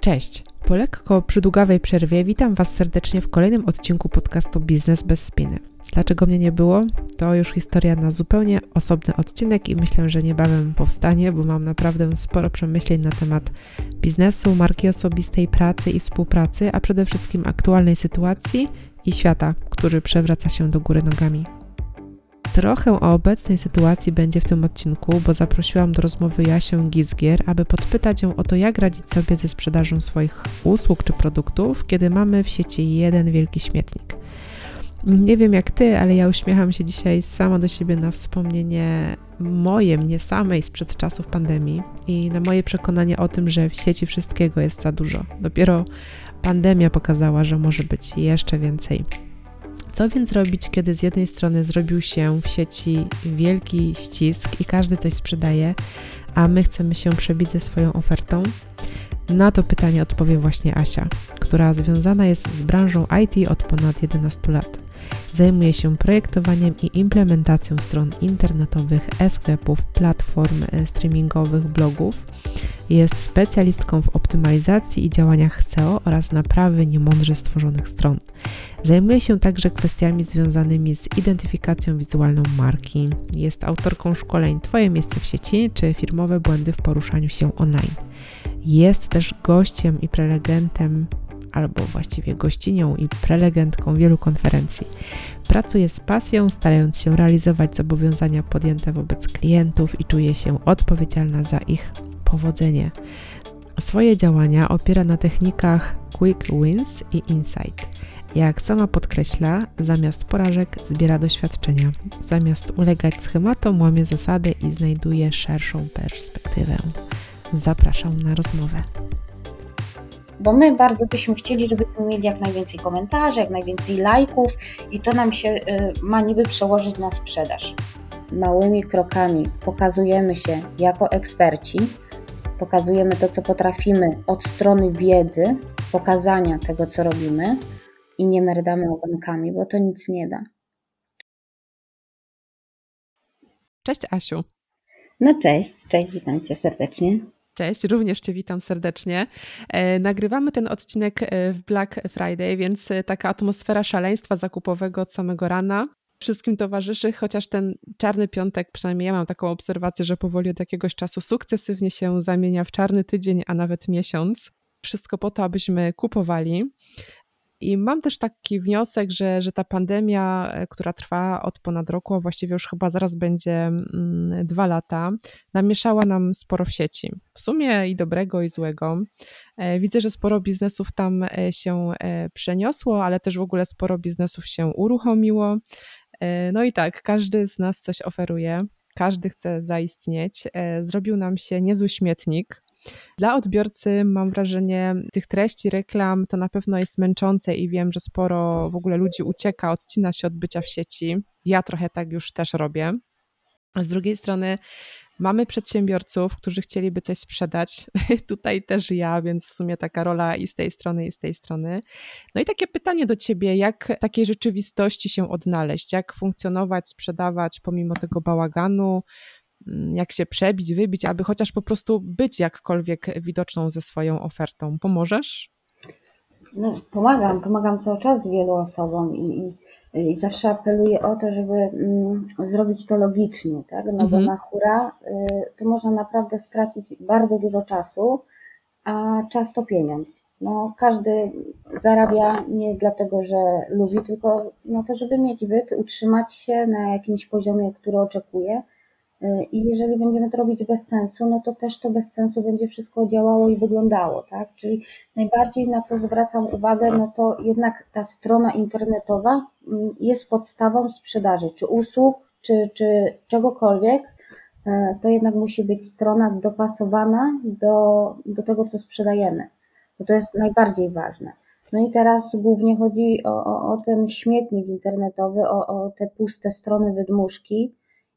Cześć. Po lekko przydługawej przerwie witam Was serdecznie w kolejnym odcinku podcastu Biznes bez spiny. Dlaczego mnie nie było? To już historia na zupełnie osobny odcinek i myślę, że niebawem powstanie, bo mam naprawdę sporo przemyśleń na temat biznesu, marki osobistej, pracy i współpracy, a przede wszystkim aktualnej sytuacji i świata, który przewraca się do góry nogami. Trochę o obecnej sytuacji będzie w tym odcinku, bo zaprosiłam do rozmowy Jasię Gizgier, aby podpytać ją o to, jak radzić sobie ze sprzedażą swoich usług czy produktów, kiedy mamy w sieci jeden wielki śmietnik. Nie wiem jak ty, ale ja uśmiecham się dzisiaj sama do siebie na wspomnienie moje, mnie samej sprzed czasów pandemii i na moje przekonanie o tym, że w sieci wszystkiego jest za dużo. Dopiero pandemia pokazała, że może być jeszcze więcej. Co więc robić, kiedy z jednej strony zrobił się w sieci wielki ścisk i każdy coś sprzedaje, a my chcemy się przebić ze swoją ofertą? Na to pytanie odpowie właśnie Asia, która związana jest z branżą IT od ponad 11 lat. Zajmuje się projektowaniem i implementacją stron internetowych, e-sklepów, platform e, streamingowych, blogów. Jest specjalistką w optymalizacji i działaniach SEO oraz naprawy niemądrze stworzonych stron. Zajmuje się także kwestiami związanymi z identyfikacją wizualną marki. Jest autorką szkoleń Twoje miejsce w sieci czy firmowe błędy w poruszaniu się online. Jest też gościem i prelegentem albo właściwie gościnią i prelegentką wielu konferencji. Pracuje z pasją, starając się realizować zobowiązania podjęte wobec klientów i czuje się odpowiedzialna za ich powodzenie. Swoje działania opiera na technikach Quick Wins i Insight. Jak sama podkreśla, zamiast porażek zbiera doświadczenia, zamiast ulegać schematom łamie zasady i znajduje szerszą perspektywę. Zapraszam na rozmowę bo my bardzo byśmy chcieli, żebyśmy mieli jak najwięcej komentarzy, jak najwięcej lajków i to nam się y, ma niby przełożyć na sprzedaż. Małymi krokami pokazujemy się jako eksperci, pokazujemy to, co potrafimy od strony wiedzy, pokazania tego, co robimy i nie merdamy ogonkami, bo to nic nie da. Cześć Asiu. No cześć, cześć, witam Cię serdecznie. Cześć, również Cię witam serdecznie. E, nagrywamy ten odcinek e, w Black Friday, więc e, taka atmosfera szaleństwa zakupowego od samego rana wszystkim towarzyszy, chociaż ten czarny piątek, przynajmniej ja mam taką obserwację, że powoli od jakiegoś czasu sukcesywnie się zamienia w czarny tydzień, a nawet miesiąc. Wszystko po to, abyśmy kupowali. I mam też taki wniosek, że, że ta pandemia, e, która trwa od ponad roku, a właściwie już chyba zaraz będzie mm, dwa lata, namieszała nam sporo w sieci. W sumie i dobrego, i złego. E, widzę, że sporo biznesów tam e, się przeniosło, ale też w ogóle sporo biznesów się uruchomiło. No i tak, każdy z nas coś oferuje, każdy chce zaistnieć. Zrobił nam się niezły śmietnik dla odbiorcy mam wrażenie tych treści, reklam to na pewno jest męczące i wiem, że sporo w ogóle ludzi ucieka, odcina się od bycia w sieci. Ja trochę tak już też robię. A z drugiej strony mamy przedsiębiorców, którzy chcieliby coś sprzedać. Tutaj też ja, więc w sumie taka rola i z tej strony, i z tej strony. No i takie pytanie do ciebie, jak takiej rzeczywistości się odnaleźć, jak funkcjonować, sprzedawać pomimo tego bałaganu, jak się przebić, wybić, aby chociaż po prostu być jakkolwiek widoczną ze swoją ofertą. Pomożesz? No, pomagam, pomagam cały czas wielu osobom i, i, i zawsze apeluję o to, żeby mm, zrobić to logicznie, tak? No mhm. bo na hura y, to można naprawdę stracić bardzo dużo czasu, a czas to pieniądz. No, każdy zarabia nie dlatego, że lubi, tylko no to, żeby mieć byt, utrzymać się na jakimś poziomie, który oczekuje i jeżeli będziemy to robić bez sensu, no to też to bez sensu będzie wszystko działało i wyglądało, tak? Czyli najbardziej na co zwracam uwagę, no to jednak ta strona internetowa mm, jest podstawą sprzedaży, czy usług, czy, czy czegokolwiek, e, to jednak musi być strona dopasowana do, do tego, co sprzedajemy. Bo to jest najbardziej ważne. No i teraz głównie chodzi o, o, o ten śmietnik internetowy, o, o te puste strony wydmuszki,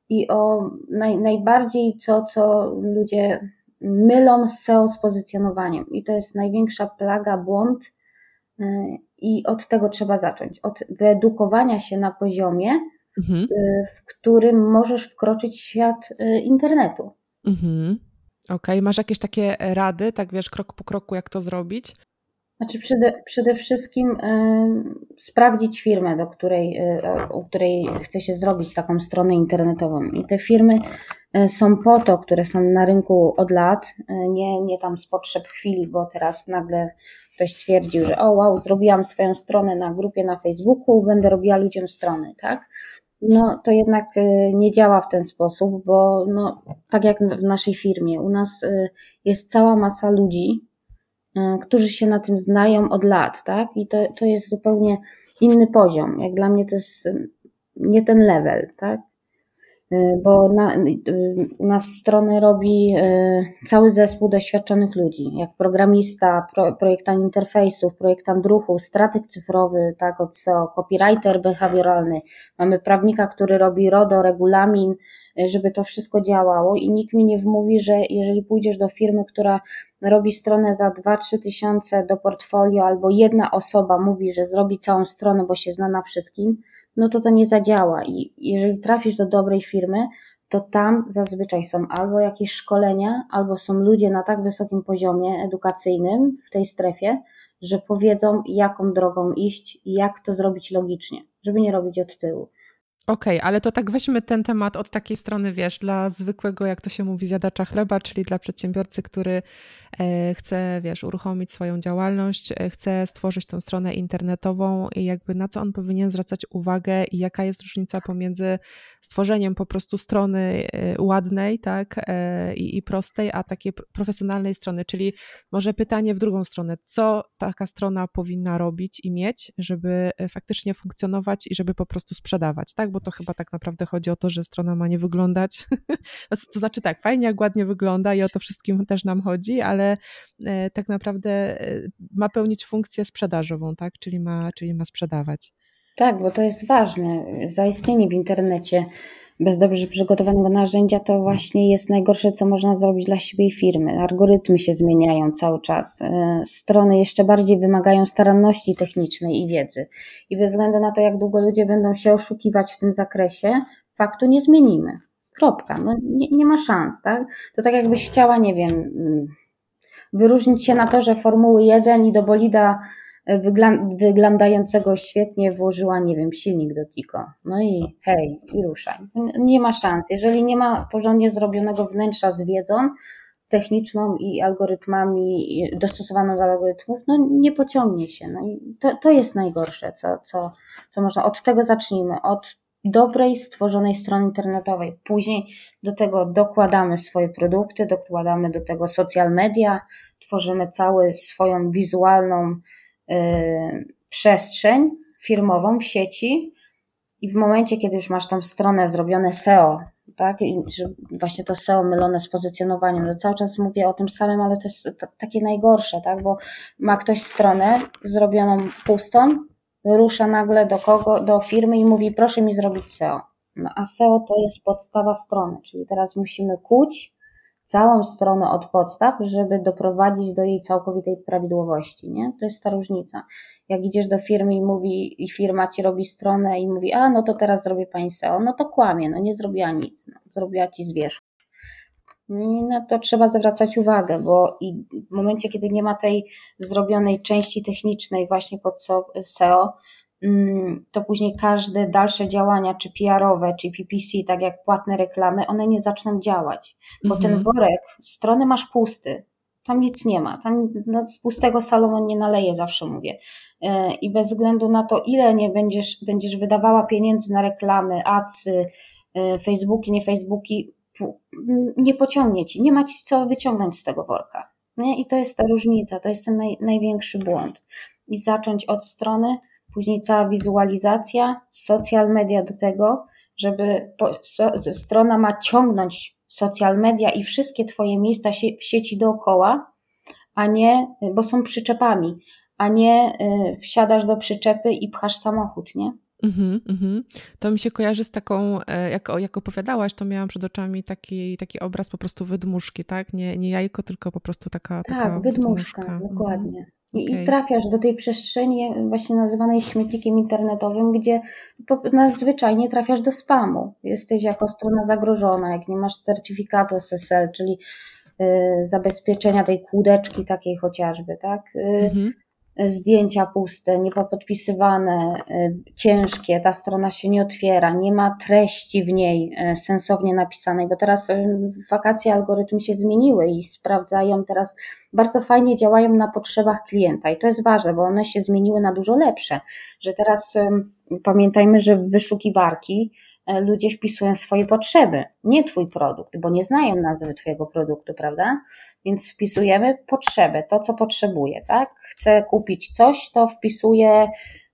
i o naj, najbardziej co, co ludzie mylą z SEO z pozycjonowaniem. I to jest największa plaga, błąd. Y, I od tego trzeba zacząć. Od wyedukowania się na poziomie, mhm. Y, w którym możesz wkroczyć w świat y, internetu. Mhm. Okej, okay. masz jakieś takie rady, tak wiesz, krok po kroku, jak to zrobić? Znaczy przede, przede wszystkim y, sprawdzić firmę, do której, y, u której chce się zrobić taką stronę internetową. I te firmy y, są po to, które są na rynku od lat, nie, nie tam z potrzeb chwili, bo teraz nagle ktoś stwierdził, że o wow, zrobiłam swoją stronę na grupie na Facebooku, będę robiła ludziom strony, tak? No to jednak nie działa w ten sposób, bo no, tak jak w naszej firmie, u nas jest cała masa ludzi, którzy się na tym znają od lat, tak? I to, to jest zupełnie inny poziom. Jak dla mnie to jest nie ten level, tak? Y, bo na, y, u nas stronę robi y, cały zespół doświadczonych ludzi, jak programista, pro, projektant interfejsów, projektant ruchu, strateg cyfrowy, tak, od SEO, copywriter behawioralny. Mamy prawnika, który robi RODO, regulamin, żeby to wszystko działało i nikt mi nie wmówi, że jeżeli pójdziesz do firmy, która robi stronę za 2-3 tysiące do portfolio albo jedna osoba mówi, że zrobi całą stronę, bo się zna na wszystkim, no to to nie zadziała. I jeżeli trafisz do dobrej firmy, to tam zazwyczaj są albo jakieś szkolenia, albo są ludzie na tak wysokim poziomie edukacyjnym w tej strefie, że powiedzą, jaką drogą iść i jak to zrobić logicznie, żeby nie robić od tyłu. Okej, okay, ale to tak weźmy ten temat od takiej strony, wiesz, dla zwykłego, jak to się mówi, zjadacza chleba, czyli dla przedsiębiorcy, który e, chce, wiesz, uruchomić swoją działalność, e, chce stworzyć tą stronę internetową i jakby na co on powinien zwracać uwagę i jaka jest różnica pomiędzy stworzeniem po prostu strony e, ładnej, tak, i, i prostej, a takiej profesjonalnej strony, czyli może pytanie w drugą stronę, co taka strona powinna robić i mieć, żeby faktycznie funkcjonować i żeby po prostu sprzedawać, tak? Bo to chyba tak naprawdę chodzi o to, że strona ma nie wyglądać. to znaczy tak, fajnie jak ładnie wygląda i o to wszystkim też nam chodzi, ale e, tak naprawdę e, ma pełnić funkcję sprzedażową, tak? czyli, ma, czyli ma sprzedawać. Tak, bo to jest ważne. Zaistnienie w internecie bez dobrze przygotowanego narzędzia to właśnie jest najgorsze, co można zrobić dla siebie i firmy. Algorytmy się zmieniają cały czas. E, strony jeszcze bardziej wymagają staranności technicznej i wiedzy. I bez względu na to, jak długo ludzie będą się oszukiwać w tym zakresie, faktu nie zmienimy. Kropka. No, nie, nie ma szans, tak? To tak jakbyś chciała, nie wiem, mm, wyróżnić się na torze Formuły 1 i do bolida wyglądającego świetnie włożyła, nie wiem, silnik do Tico. No i hej, i ruszaj. Nie ma szans. Jeżeli nie ma porządnie zrobionego wnętrza z wiedzą techniczną i algorytmami dostosowaną do algorytmów, no nie pociągnie się. No i to, to jest najgorsze, co, co, co można. Od tego zacznijmy, od dobrej, stworzonej strony internetowej. Później do tego dokładamy swoje produkty, dokładamy do tego social media, tworzymy całą swoją wizualną przestrzeń firmową w sieci i w momencie, kiedy już masz tą stronę zrobione SEO, tak, i właśnie to SEO mylone z pozycjonowaniem, no cały czas mówię o tym samym, ale to jest takie najgorsze, tak, bo ma ktoś stronę zrobioną pustą, rusza nagle do kogo, do firmy i mówi proszę mi zrobić SEO. No a SEO to jest podstawa strony, czyli teraz musimy kuć całą stronę od podstaw, żeby doprowadzić do jej całkowitej prawidłowości, nie? To jest ta różnica. Jak idziesz do firmy i mówi, i firma ci robi stronę i mówi, a no to teraz zrobię pani SEO, no to kłamie, no nie zrobiła nic, no, zrobiła ci zwierzch. No to trzeba zwracać uwagę, bo i w momencie, kiedy nie ma tej zrobionej części technicznej właśnie pod SEO, to później każde dalsze działania, czy PR-owe, czy PPC, tak jak płatne reklamy, one nie zaczną działać, bo ten mhm. worek strony masz pusty, tam nic nie ma, tam no, z pustego Salomon nie naleje, zawsze mówię. E, I bez względu na to, ile nie będziesz, będziesz wydawała pieniędzy na reklamy, adsy, e, Facebooki, nie Facebooki, nie pociągnie ci, nie ma ci co wyciągnąć z tego worka. Nie? I to jest ta różnica, to jest ten naj, największy błąd. I zacząć od strony, później cała wizualizacja, social media do tego, żeby so, strona ma ciągnąć social media i wszystkie Twoje miejsca w sieci dookoła, a nie, bo są przyczepami, a nie y, wsiadasz do przyczepy i pchasz samochód, nie? Mm-hmm, mm-hmm. To mi się kojarzy z taką, e, jak, jak opowiadałaś, to miałam przed oczami taki, taki obraz po prostu wydmuszki, tak? Nie, nie jajko, tylko po prostu taka, tak, taka wydmuszka. wydmuszka. dokładnie. I, okay. I, trafiasz do tej przestrzeni właśnie nazywanej śmietnikiem internetowym, gdzie nadzwyczajnie trafiasz do spamu. Jesteś jako strona zagrożona, jak nie masz certyfikatu SSL, czyli zabezpieczenia tej kłódeczki takiej chociażby, tak? Mhm zdjęcia puste, niepodpisywane, y, ciężkie, ta strona się nie otwiera, nie ma treści w niej y, sensownie napisanej, bo teraz w wakacje algorytmy się zmieniły i sprawdzają teraz, bardzo fajnie działają na potrzebach klienta i to jest ważne, bo one się zmieniły na dużo lepsze, że teraz pamiętajmy, że wyszukiwarki E, ludzie wpisują swoje potrzeby, nie Twój produkt, bo nie znają nazwy Twojego produktu, prawda? Więc wpisujemy potrzebę, to co potrzebuję, tak? Chcę kupić coś, to wpisuję,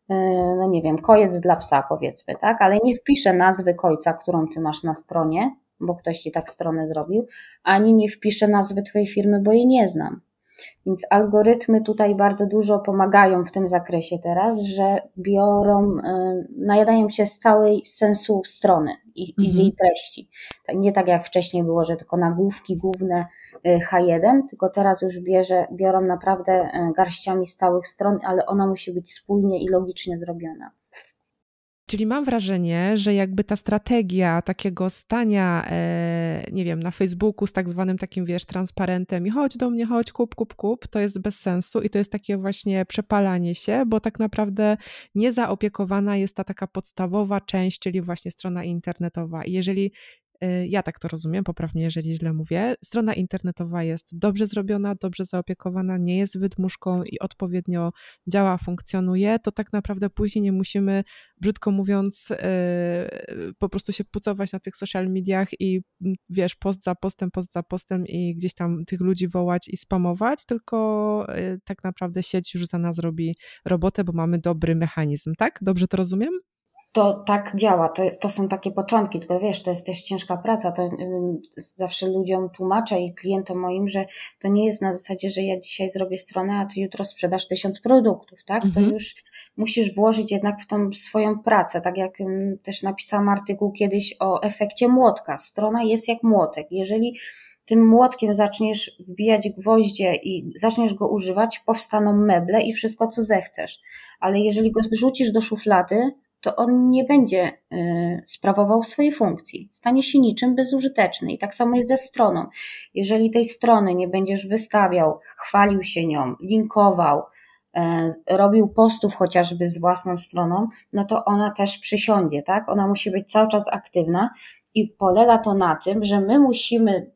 e, no nie wiem, kojec dla psa powiedzmy, tak? Ale nie wpiszę nazwy kojca, którą Ty masz na stronie, bo ktoś Ci tak stronę zrobił, ani nie wpiszę nazwy Twojej firmy, bo jej nie znam. Więc algorytmy tutaj bardzo dużo pomagają w tym zakresie teraz, że biorą, y, najadają się z całej sensu strony i, mhm. i z jej mhm. treści. Tak, nie tak jak wcześniej było, że tylko nagłówki główne y, H1, tylko teraz już bierze, biorą naprawdę y, garściami z całych stron, ale ona musi być spójnie i logicznie zrobiona. Czyli mam wrażenie, że jakby ta strategia takiego stania, e, nie wiem, na Facebooku z tak zwanym takim, wiesz, transparentem i chodź do mnie, chodź, kup, kup, kup, to jest bez sensu i to jest takie właśnie przepalanie się, bo tak naprawdę niezaopiekowana jest ta taka podstawowa część, czyli właśnie strona internetowa. I jeżeli ja tak to rozumiem, poprawnie, jeżeli źle mówię. Strona internetowa jest dobrze zrobiona, dobrze zaopiekowana, nie jest wydmuszką i odpowiednio działa, funkcjonuje, to tak naprawdę później nie musimy, brzydko mówiąc, y, po prostu się pucować na tych social mediach i mm, wiesz, post za postem, post za postem i gdzieś tam tych ludzi wołać i spamować, tylko y, tak naprawdę sieć już za nas robi robotę, bo mamy dobry mechanizm, tak? Dobrze to rozumiem? To tak działa, to, jest, to są takie początki, tylko wiesz, to jest też ciężka praca, to zawsze ludziom tłumaczę i klientom moim, że to nie jest na zasadzie, że ja dzisiaj zrobię stronę, a ty jutro sprzedasz tysiąc produktów, tak? Mhm. To już musisz włożyć jednak w tą swoją pracę, tak jak też napisałam artykuł kiedyś o efekcie młotka. Strona jest jak młotek. Jeżeli tym młotkiem zaczniesz wbijać gwoździe i zaczniesz go używać, powstaną meble i wszystko, co zechcesz. Ale jeżeli go wrzucisz do szuflady, to on nie będzie y, sprawował swojej funkcji. Stanie się niczym bezużyteczny. I tak samo jest ze stroną. Jeżeli tej strony nie będziesz wystawiał, chwalił się nią, linkował, e, robił postów chociażby z własną stroną, no to ona też przysiądzie, tak? Ona musi być cały czas aktywna i polega to na tym, że my musimy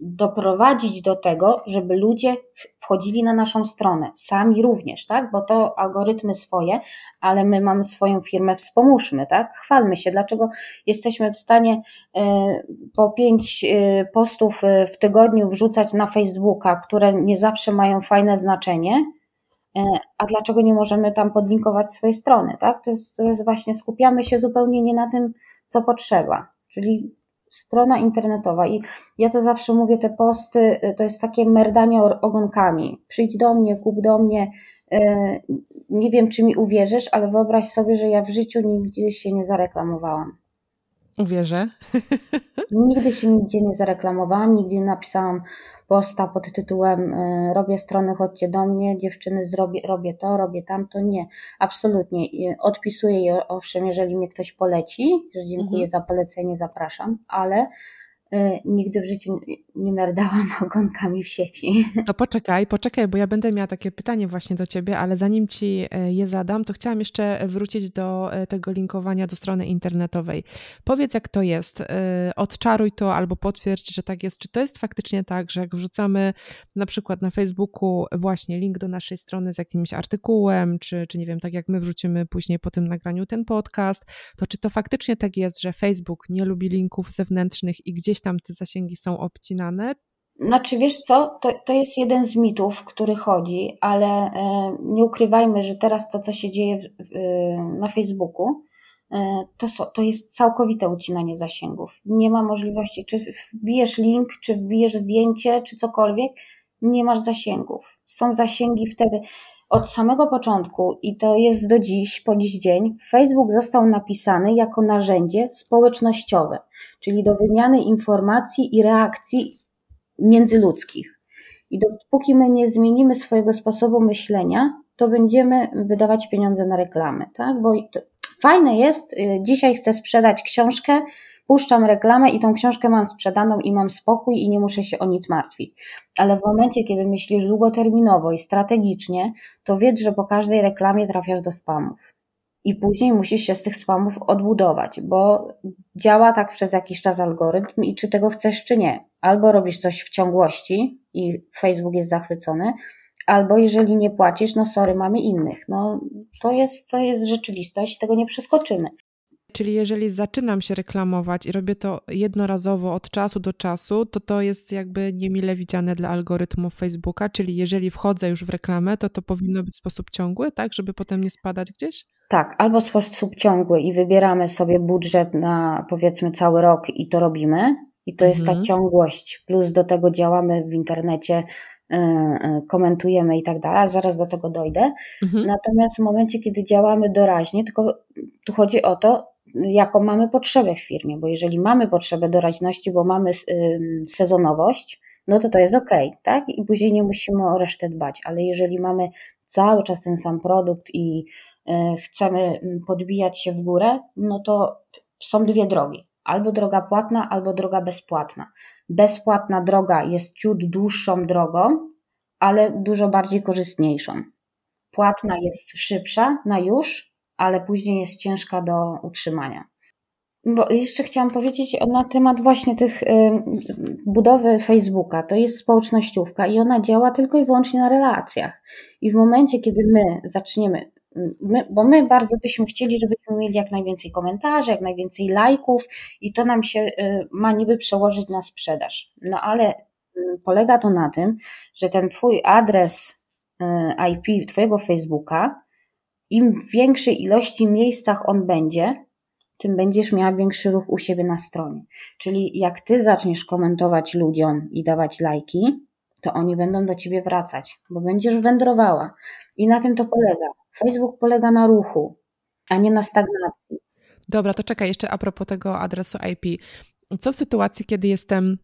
doprowadzić do tego, żeby ludzie wchodzili na naszą stronę, sami również, tak? Bo to algorytmy swoje, ale my mamy swoją firmę, wspomóżmy, tak? Chwalmy się, dlaczego jesteśmy w stanie e, po pięć e, postów e, w tygodniu wrzucać na Facebooka, które nie zawsze mają fajne znaczenie, a dlaczego nie możemy tam podlinkować swojej strony, tak? To jest, to jest właśnie, skupiamy się zupełnie nie na tym, co potrzeba, czyli strona internetowa i ja to zawsze mówię, te posty y, to jest takie merdanie ogonkami. Przyjdź do mnie, kup do mnie. Y, nie wiem, czy mi uwierzysz, ale wyobraź sobie, że ja w życiu nigdzie się nie zareklamowałam. Uwierzę. Nigdy się nigdzie nie zareklamowałam, nigdy nie napisałam posta pod tytułem y, robię strony, chodźcie do mnie, dziewczyny, zrobię, robię to, robię tamto. Nie, absolutnie. Odpisuję je, owszem, jeżeli mnie ktoś poleci, że dziękuję mhm. za polecenie, zapraszam, ale nigdy w życiu nie merdałam ogonkami w sieci. No poczekaj, poczekaj, bo ja będę miała takie pytanie właśnie do ciebie, ale zanim ci e, je zadam, to chciałam jeszcze wrócić do e, tego linkowania do strony internetowej. Powiedz, jak to jest. E, odczaruj to albo potwierdź, że tak jest. Czy to jest faktycznie tak, że jak wrzucamy na przykład na Facebooku właśnie link do naszej strony z jakimś artykułem, czy, czy nie wiem, tak jak my wrzucimy później po tym nagraniu ten podcast, to czy to faktycznie tak jest, że Facebook nie lubi linków zewnętrznych i gdzieś tam te zasięgi są obcinane? Znaczy, wiesz co, to, to jest jeden z mitów, który chodzi, ale e, nie ukrywajmy, że teraz to, co się dzieje w, w, na Facebooku, e, to, so, to jest całkowite ucinanie zasięgów. Nie ma możliwości, czy wbijesz link, czy wbijesz zdjęcie, czy cokolwiek, nie masz zasięgów. Są zasięgi wtedy od samego początku i to jest do dziś, po dziś dzień, Facebook został napisany jako narzędzie społecznościowe, czyli do wymiany informacji i reakcji międzyludzkich. I dopóki my nie zmienimy swojego sposobu myślenia, to będziemy wydawać pieniądze na reklamy, tak? Bo fajne jest, y, dzisiaj chcę sprzedać książkę, puszczam reklamę i tą książkę mam sprzedaną i mam spokój i nie muszę się o nic martwić. Ale w momencie, kiedy myślisz długoterminowo i strategicznie, to wiedz, że po każdej reklamie trafiasz do spamów. I później musisz się z tych spamów odbudować, bo działa tak przez jakiś czas algorytm i czy tego chcesz, czy nie. Albo robisz coś w ciągłości i Facebook jest zachwycony, albo jeżeli nie płacisz, no sorry, mamy innych. No to jest, to jest rzeczywistość, tego nie przeskoczymy. Czyli jeżeli zaczynam się reklamować i robię to jednorazowo od czasu do czasu, to to jest jakby niemile widziane dla algorytmów Facebooka, czyli jeżeli wchodzę już w reklamę, to to powinno być w sposób ciągły, tak, żeby potem nie spadać gdzieś? Tak, albo w sposób ciągły i wybieramy sobie budżet na powiedzmy cały rok i to robimy. I to mhm. jest ta mhm. ciągłość, plus do tego działamy w internecie, yy, yy, komentujemy i tak dalej, zaraz do tego dojdę. Mhm. Natomiast w momencie, kiedy działamy doraźnie, tylko tu chodzi o to, jaką mamy potrzebę w firmie, bo jeżeli mamy potrzebę doraźności, bo mamy sezonowość, no to to jest ok, tak? I później nie musimy o resztę dbać, ale jeżeli mamy cały czas ten sam produkt i e, chcemy podbijać się w górę, no to są dwie drogi. Albo droga płatna, albo droga bezpłatna. Bezpłatna droga jest ciut dłuższą drogą, ale dużo bardziej korzystniejszą. Płatna jest szybsza na już, ale później jest ciężka do utrzymania. Bo jeszcze chciałam powiedzieć na temat właśnie tych y, budowy Facebooka. To jest społecznościówka i ona działa tylko i wyłącznie na relacjach. I w momencie, kiedy my zaczniemy, my, bo my bardzo byśmy chcieli, żebyśmy mieli jak najwięcej komentarzy, jak najwięcej lajków i to nam się y, ma niby przełożyć na sprzedaż. No ale y, polega to na tym, że ten twój adres IP twojego Facebooka im w większej ilości miejscach on będzie, tym będziesz miała większy ruch u siebie na stronie. Czyli jak ty zaczniesz komentować ludziom i dawać lajki, to oni będą do ciebie wracać, bo będziesz wędrowała. I na tym to polega. Facebook polega na ruchu, a nie na stagnacji. Dobra, to czekaj jeszcze a propos tego adresu IP. Co w sytuacji, kiedy jestem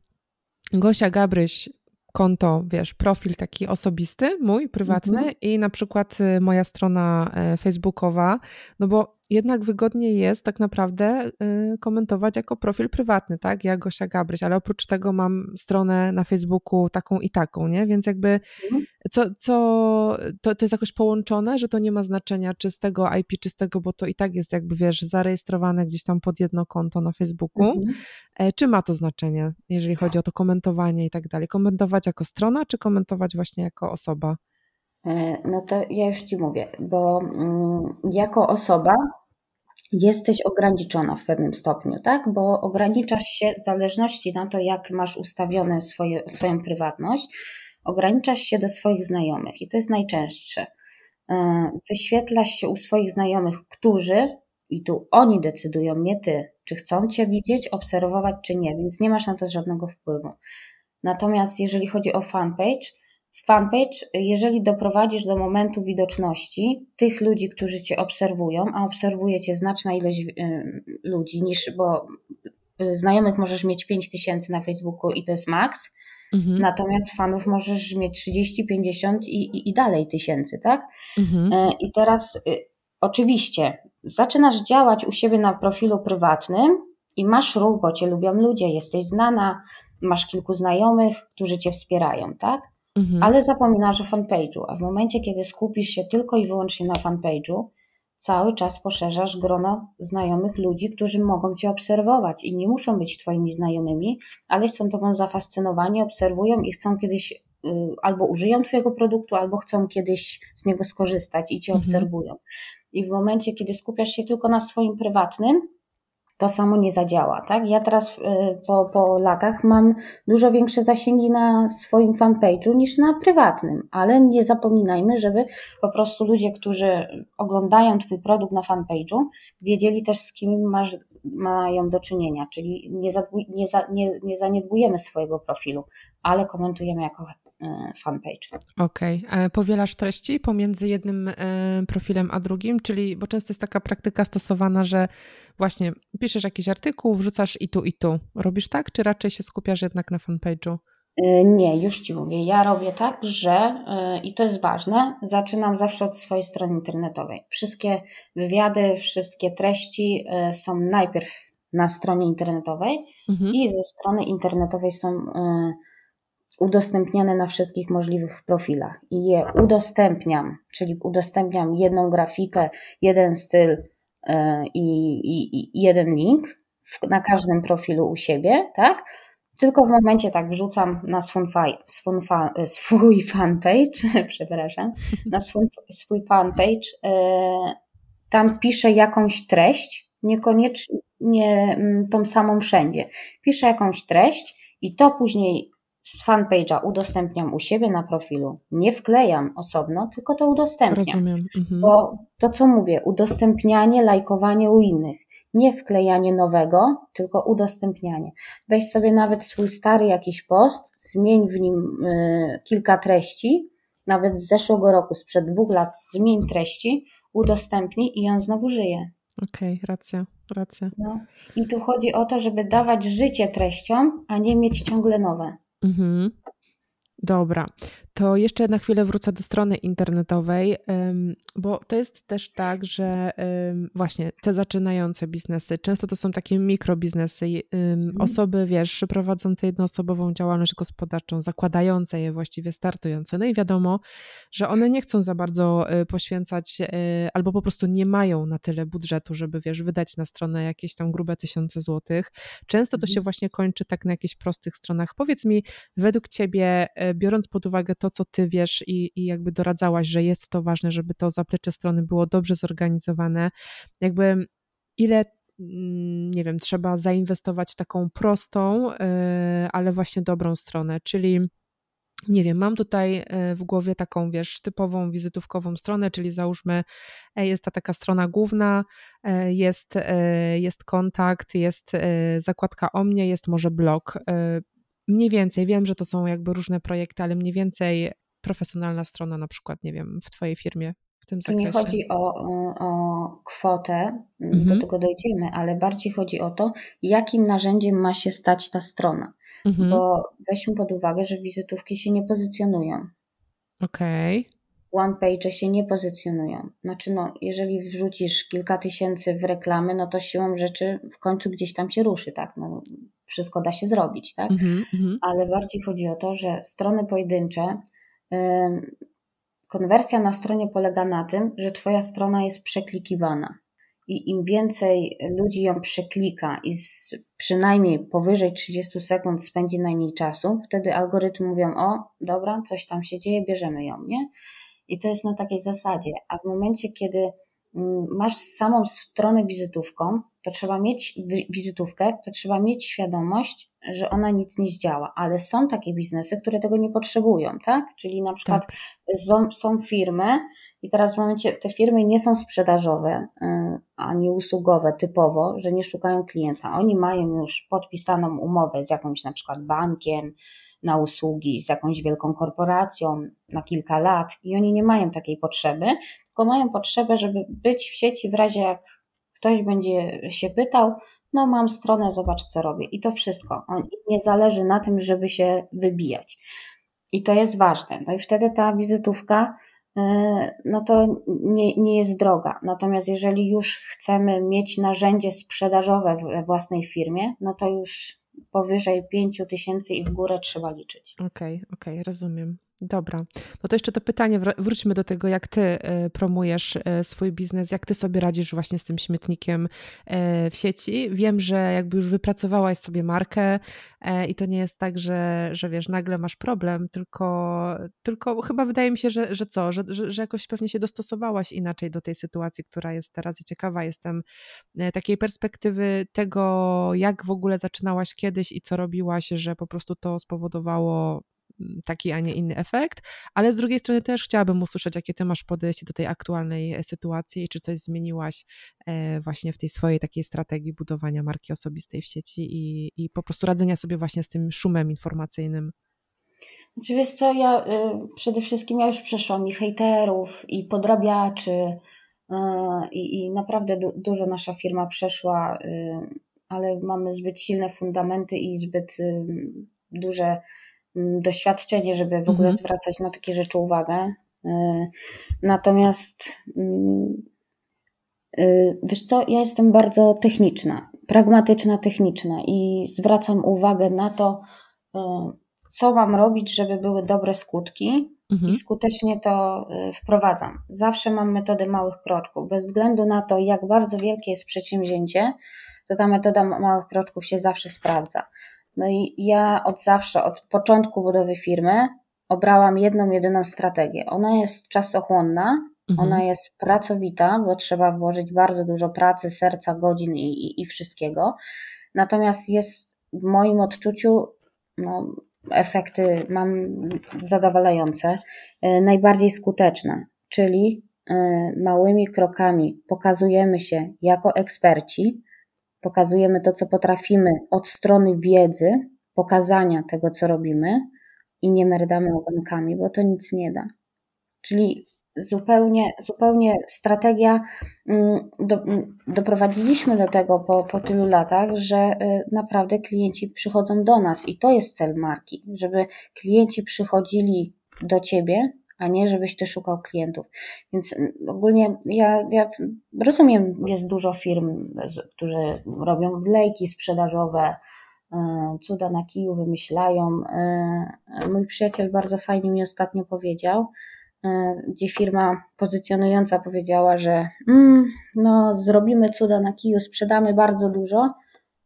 Gosia Gabryś, konto, wiesz, profil taki osobisty, mój, prywatny mhm. i na przykład y, moja strona e, facebookowa, no bo jednak wygodniej jest tak naprawdę y, komentować jako profil prywatny, tak? Ja Gosia Gabryś, ale oprócz tego mam stronę na Facebooku taką i taką, nie? Więc jakby mhm. co, co to, to jest jakoś połączone, że to nie ma znaczenia czy z tego IP, czy z tego, bo to i tak jest jakby, wiesz, zarejestrowane gdzieś tam pod jedno konto na Facebooku. Mhm. E, czy ma to znaczenie, jeżeli chodzi o to komentowanie i tak dalej? Komentować jako strona, czy komentować właśnie jako osoba? E, no to ja już Ci mówię, bo mm, jako osoba jesteś ograniczona w pewnym stopniu, tak? Bo ograniczasz się w zależności na to, jak masz ustawione swoje, swoją prywatność, ograniczasz się do swoich znajomych i to jest najczęstsze. E, wyświetlasz się u swoich znajomych, którzy, i tu oni decydują, nie ty, czy chcą cię widzieć, obserwować, czy nie, więc nie masz na to żadnego wpływu. Natomiast jeżeli chodzi o fanpage, fanpage, jeżeli doprowadzisz do momentu widoczności tych ludzi, którzy Cię obserwują, a obserwuje Cię znaczna ilość y, ludzi, niż, bo y, znajomych możesz mieć 5 tysięcy na Facebooku i to jest maks, mhm. natomiast fanów możesz mieć 30, 50 i, i, i dalej tysięcy, tak? Mhm. E, I teraz y, oczywiście zaczynasz działać u siebie na profilu prywatnym i masz ruch, bo Cię lubią ludzie, jesteś znana, masz kilku znajomych, którzy Cię wspierają, tak? Mhm. ale zapominasz o fanpage'u, a w momencie, kiedy skupisz się tylko i wyłącznie na fanpage'u, cały czas poszerzasz grono znajomych ludzi, którzy mogą Cię obserwować i nie muszą być Twoimi znajomymi, ale są Tobą zafascynowani, obserwują i chcą kiedyś y, albo użyją Twojego produktu, albo chcą kiedyś z niego skorzystać i Cię mhm. obserwują. I w momencie, kiedy skupiasz się tylko na swoim prywatnym, to samo nie zadziała. Tak? Ja teraz y, po, po latach mam dużo większe zasięgi na swoim fanpage'u niż na prywatnym, ale nie zapominajmy, żeby po prostu ludzie, którzy oglądają Twój produkt na fanpage'u, wiedzieli też z kim masz, mają do czynienia, czyli nie, zadbuj, nie, za, nie, nie zaniedbujemy swojego profilu, ale komentujemy jako fanpage. Okej. Okay. Powielasz treści pomiędzy jednym e, profilem a drugim, czyli, bo często jest taka praktyka stosowana, że właśnie piszesz jakiś artykuł, wrzucasz i tu, i tu. Robisz tak, czy raczej się skupiasz jednak na fanpage'u? E, nie, już Ci mówię. Ja robię tak, że i to jest ważne, zaczynam zawsze od swojej strony internetowej. Wszystkie wywiady, wszystkie treści są najpierw na stronie internetowej mhm. i ze strony internetowej są udostępniane na wszystkich możliwych profilach. I je udostępniam, czyli udostępniam jedną grafikę, jeden styl y, i, i, i jeden link w, na każdym profilu u siebie, tak? Tylko w momencie tak wrzucam na swój, swój, swój fanpage, przepraszam, na swój, swój fanpage, tam piszę jakąś treść, niekoniecznie mm, tą samą wszędzie. Piszę jakąś treść i to później z fanpage'a udostępniam u siebie na profilu. Nie wklejam osobno, tylko to udostępniam. Rozumiem. Mhm. Bo to, co mówię, udostępnianie, lajkowanie u innych. Nie wklejanie nowego, tylko udostępnianie. Weź sobie nawet swój stary jakiś post, zmień w nim y, kilka treści, nawet z zeszłego roku, sprzed dwóch lat, zmień treści, udostępnij i on znowu żyje. Okej, okay, racja, racja. No. I tu chodzi o to, żeby dawać życie treściom, a nie mieć ciągle nowe. Mhm. Dobra, to jeszcze na chwilę wrócę do strony internetowej, bo to jest też tak, że właśnie te zaczynające biznesy, często to są takie mikrobiznesy, mhm. osoby, wiesz, prowadzące jednoosobową działalność gospodarczą, zakładające je właściwie, startujące. No i wiadomo, że one nie chcą za bardzo y, poświęcać y, albo po prostu nie mają na tyle budżetu, żeby, wiesz, wydać na stronę jakieś tam grube tysiące złotych. Często to się mhm. właśnie kończy tak na jakichś prostych stronach. Powiedz mi, według ciebie, y, biorąc pod uwagę to, co ty wiesz i, i jakby doradzałaś, że jest to ważne, żeby to zaplecze strony było dobrze zorganizowane, jakby ile mm, nie wiem, trzeba zainwestować w taką prostą, y, ale właśnie dobrą stronę, czyli nie wiem, mam tutaj y, w głowie taką, wiesz, typową wizytówkową stronę, czyli załóżmy, e, jest ta taka strona główna, e, jest, e, jest kontakt, jest zakładka o mnie, jest może blog mniej więcej, wiem, że to są jakby różne projekty, ale mniej więcej profesjonalna strona na przykład, nie wiem, w Twojej firmie w tym zakresie. Nie chodzi o, o kwotę, mhm. do tego dojdziemy, ale bardziej chodzi o to, jakim narzędziem ma się stać ta strona. Mhm. Bo weźmy pod uwagę, że wizytówki się nie pozycjonują. Okej. Okay one-page się nie pozycjonują. Znaczy, no, jeżeli wrzucisz kilka tysięcy w reklamy, no to siłą rzeczy w końcu gdzieś tam się ruszy, tak? No, wszystko da się zrobić, tak? Mm -hmm. Ale bardziej chodzi o to, że strony pojedyncze, yy, konwersja na stronie polega na tym, że Twoja strona jest przeklikiwana. I im więcej ludzi ją przeklika i z przynajmniej powyżej 30 sekund spędzi na niej czasu, wtedy algorytmy mówią: O, dobra, coś tam się dzieje, bierzemy ją, nie? I to jest na takiej zasadzie. A w momencie, kiedy mm, masz samą stronę wizytówką, to trzeba mieć wizytówkę, to trzeba mieć świadomość, że ona nic nie zdziała. Ale są takie biznesy, które tego nie potrzebują, tak? Czyli na przykład tak. są, są firmy, i teraz w momencie te firmy nie są sprzedażowe y, ani usługowe typowo, że nie szukają klienta. Oni mają już podpisaną umowę z jakimś na przykład bankiem, na usługi z jakąś wielką korporacją na kilka lat i oni nie mają takiej potrzeby, tylko mają potrzebę, żeby być w sieci w razie jak ktoś będzie się pytał, no mam stronę, zobacz co robię i to wszystko. On nie zależy na tym, żeby się wybijać. I to jest ważne. No i wtedy ta wizytówka, y, no to nie, nie jest droga. Natomiast jeżeli już chcemy mieć narzędzie sprzedażowe we własnej firmie, no to już powyżej 5 tysięcy i w górę trzeba liczyć. Okej, okay, okej, okay, rozumiem. Dobra. No to jeszcze to pytanie, wróćmy do tego, jak ty e, promujesz e, swój biznes, jak ty sobie radzisz właśnie z tym śmietnikiem e, w sieci. Wiem, że jakby już wypracowałaś sobie markę i to nie jest tak, że, że wiesz, nagle masz problem, tylko, tylko chyba wydaje mi się, że, że co, że, że, że jakoś pewnie się dostosowałaś inaczej do tej sytuacji, która jest teraz i ciekawa jestem takiej perspektywy tego, jak w ogóle zaczynałaś kiedyś i co robiłaś, że po prostu to spowodowało taki, a nie inny efekt, ale z drugiej strony też chciałabym usłyszeć, jakie ty masz podejście do tej aktualnej e, sytuacji i czy coś zmieniłaś e, właśnie w tej swojej takiej strategii budowania marki osobistej w sieci i, i po prostu radzenia sobie właśnie z tym szumem informacyjnym. Czy wiesz co, ja y, przede wszystkim ja już przeszłam i hejterów, i podrabiaczy, i naprawdę du dużo nasza firma przeszła, ale mamy zbyt silne fundamenty i zbyt duże doświadczenie, żeby w ogóle mhm. zwracać na takie rzeczy uwagę. Y, natomiast mm, y, wiesz co, ja jestem bardzo techniczna. pragmatyczna, techniczna i zwracam uwagę na to, y, co mam robić, żeby były dobre skutki mhm. i skutecznie to wprowadzam. Zawsze mam metodę małych kroczków. Bez względu na to, jak bardzo wielkie jest przedsięwzięcie, to ta metoda małych kroczków się zawsze sprawdza. No i ja od zawsze, od początku budowy firmy, obrałam jedną, jedyną strategię. Ona jest czasochłonna, mhm. ona jest pracowita, bo trzeba włożyć bardzo dużo pracy, serca, godzin i, i, i wszystkiego. Natomiast jest w moim odczuciu no, efekty mam zadowalające, e, najbardziej skuteczne, czyli e, małymi krokami pokazujemy się jako eksperci, pokazujemy to, co potrafimy od strony wiedzy, pokazania tego, co robimy i nie merdamy ogonkami, bo to nic nie da. Czyli zupełnie, zupełnie strategia, mm, do, mm, doprowadziliśmy do tego po, po tylu latach, że y, naprawdę klienci przychodzą do nas i to jest cel marki, żeby klienci przychodzili do ciebie, a nie żebyś ty szukał klientów. Więc mm, ogólnie ja, ja rozumiem, jest dużo firm, którzy robią lejki sprzedażowe, y, cuda na kiju wymyślają. Y, mój przyjaciel bardzo fajnie mi ostatnio powiedział, E, gdzie firma pozycjonująca powiedziała, że mm, no, zrobimy cuda na kiju, sprzedamy bardzo dużo.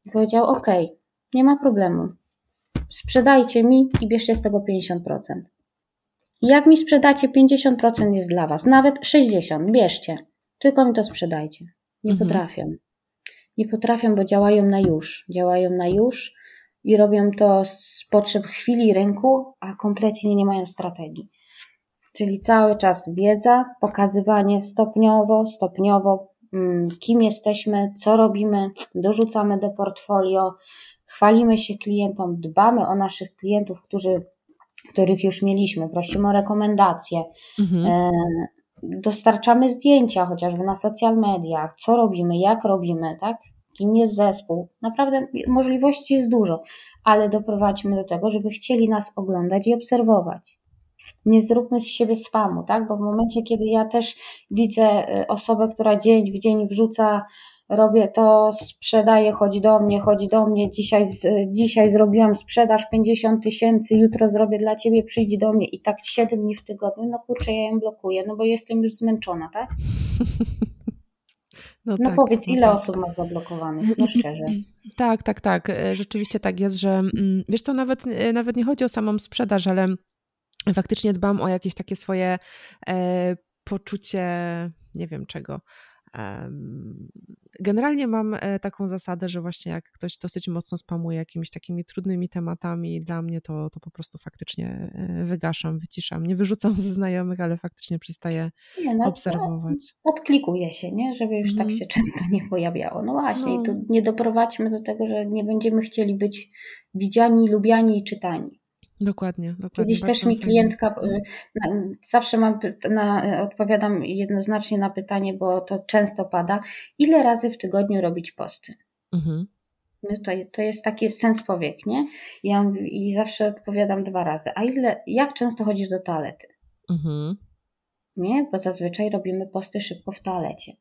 I powiedział: OK, nie ma problemu. Sprzedajcie mi i bierzcie z tego 50%. Jak mi sprzedacie, 50% jest dla Was, nawet 60%, bierzcie. Tylko mi to sprzedajcie. Nie mhm. potrafią. Nie potrafią, bo działają na już. Działają na już i robią to z potrzeb chwili rynku, a kompletnie nie mają strategii. Czyli cały czas wiedza, pokazywanie stopniowo, stopniowo, mm, kim jesteśmy, co robimy, dorzucamy do portfolio, chwalimy się klientom, dbamy o naszych klientów, którzy, których już mieliśmy, prosimy o rekomendacje, mhm. E, dostarczamy zdjęcia chociażby na social mediach, co robimy, jak robimy, tak? Kim jest zespół. Naprawdę możliwości jest dużo, ale doprowadźmy do tego, żeby chcieli nas oglądać i obserwować nie zróbmy z siebie spamu, tak? Bo w momencie, kiedy ja też widzę y, osobę, która dzień w dzień wrzuca, robię to, sprzedaję, chodzi do mnie, chodzi do mnie, dzisiaj, dzisiaj zrobiłam sprzedaż 50 tysięcy, jutro zrobię dla ciebie, przyjdź do mnie i tak 7 dni w tygodniu, no kurczę, ja ją blokuję, no bo jestem już zmęczona, tak? No, no tak, powiedz, no ile tak. osób masz zablokowanych, no szczerze. Tak, tak, tak. E, rzeczywiście tak jest, że mm, wiesz co, nawet, e, nawet nie chodzi o samą sprzedaż, ale faktycznie dbam o jakieś takie swoje e, poczucie, nie wiem czego. Generalnie mam e, taką zasadę, że właśnie jak ktoś dosyć mocno spamuje jakimiś takimi trudnymi tematami, dla mnie to, to po prostu faktycznie e, wygaszam, wyciszam. Nie wyrzucam ze znajomych, ale faktycznie przestaję nie, no, obserwować. Odklikuje się, nie? żeby już mm. tak mhm. się często nie pojawiało. No właśnie, no. i tu nie doprowadźmy do tego, że nie będziemy chcieli być widziani, lubiani i czytani. Dokładnie, dokładnie. Kiedyś też mi klientka, y, zawsze mam, na, odpowiadam jednoznacznie na pytanie, bo to często pada, ile razy w tygodniu robić posty? Mhm. No to, to jest taki sens powiek, nie? Ja I zawsze odpowiadam dwa razy. A ile, jak często chodzisz do toalety? Mhm. Nie, bo zazwyczaj robimy posty szybko w toalecie.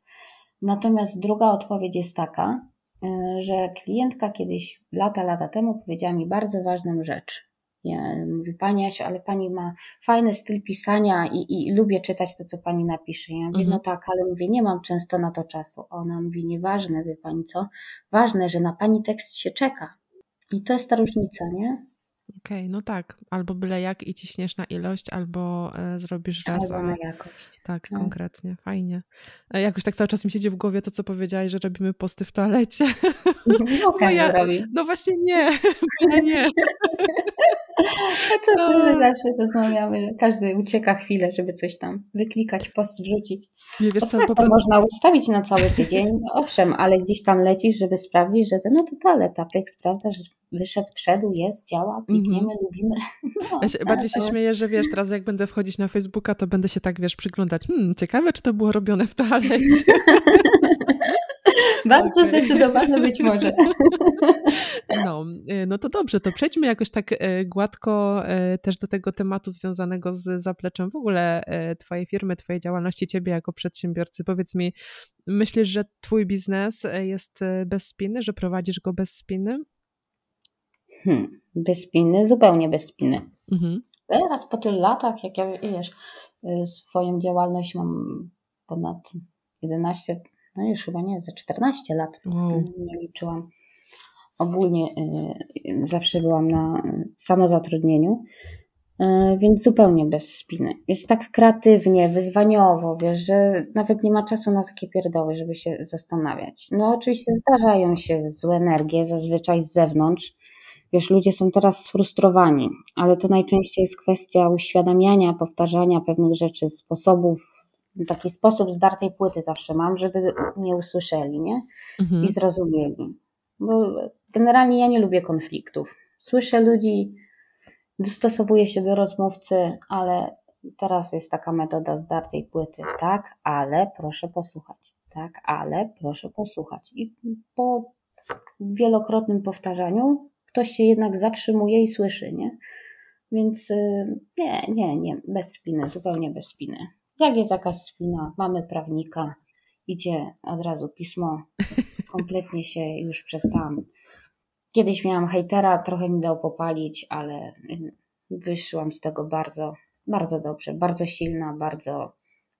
Natomiast druga odpowiedź jest taka, y, że klientka kiedyś, lata, lata temu powiedziała mi bardzo ważną rzecz. Ja mówię, Pani Asiu, ale Pani ma fajny styl pisania i, i lubię czytać to, co Pani napisze. Ja mówię, mhm. no tak, ale mówię, nie mam często na to czasu. Ona mówi, nieważne, wie Pani co, ważne, że na Pani tekst się czeka. I to jest ta różnica, nie? Okej, okay, no tak. Albo byle jak i ciśniesz na ilość, albo e, zrobisz raz. Albo na jakość. Tak, no. konkretnie. Fajnie. E, jakoś tak cały czas mi siedzi w głowie to, co powiedziałaś, że robimy posty w toalecie. No, no, ja, robi. no właśnie nie. nie. A co no. sobie zawsze rozmawiamy, że każdy ucieka chwilę, żeby coś tam wyklikać, post wrzucić. Nie wiesz, co, tak, po... można ustawić na cały tydzień, owszem, ale gdzieś tam lecisz, żeby sprawdzić, że to no to toaleta, pyk, sprawdzasz, wyszedł, wszedł, jest, działa, klikniemy, mm -hmm. lubimy. No, ja się, bardziej się śmieję, że wiesz, teraz jak będę wchodzić na Facebooka, to będę się tak, wiesz, przyglądać, hmm, ciekawe, czy to było robione w toalecie. Bardzo zdecydowane być może. No, y, no to dobrze, to przejdźmy jakoś tak y, gładko y, też do tego tematu związanego z zapleczem w ogóle Twojej firmy, Twojej działalności, Ciebie jako przedsiębiorcy. Powiedz mi, myślisz, że Twój biznes jest bez spiny, że prowadzisz go bez spiny? Hmm, bez spiny, zupełnie bez spiny. Mhm. Teraz po tylu latach, jak ja wiesz, swoją działalność mam ponad 11, no już chyba nie, za 14 lat. Wow. Nie liczyłam. Ogólnie y, zawsze byłam na samozatrudnieniu, y, więc zupełnie bez spiny. Jest tak kreatywnie, wyzwaniowo, wiesz, że nawet nie ma czasu na takie pierdoły, żeby się zastanawiać. No oczywiście zdarzają się złe energie, zazwyczaj z zewnątrz. Wiesz, ludzie są teraz sfrustrowani, ale to najczęściej jest kwestia uświadamiania, powtarzania pewnych rzeczy, sposobów taki sposób zdartej płyty zawsze mam, żeby mnie usłyszeli, nie? Mhm. I zrozumieli. Bo generalnie ja nie lubię konfliktów. Słyszę ludzi, dostosowuję się do rozmówcy, ale teraz jest taka metoda zdartej płyty. Tak, ale proszę posłuchać. Tak, ale proszę posłuchać. I po wielokrotnym powtarzaniu ktoś się jednak zatrzymuje i słyszy, nie? Więc y, nie, nie, nie, bez spiny, zupełnie bez spiny. Jak jest jakaś spina, mamy prawnika, idzie od razu pismo, kompletnie się już przestałam. Kiedyś miałam hejtera, trochę mi dał popalić, ale wyszłam z tego bardzo, bardzo dobrze, bardzo silna, bardzo,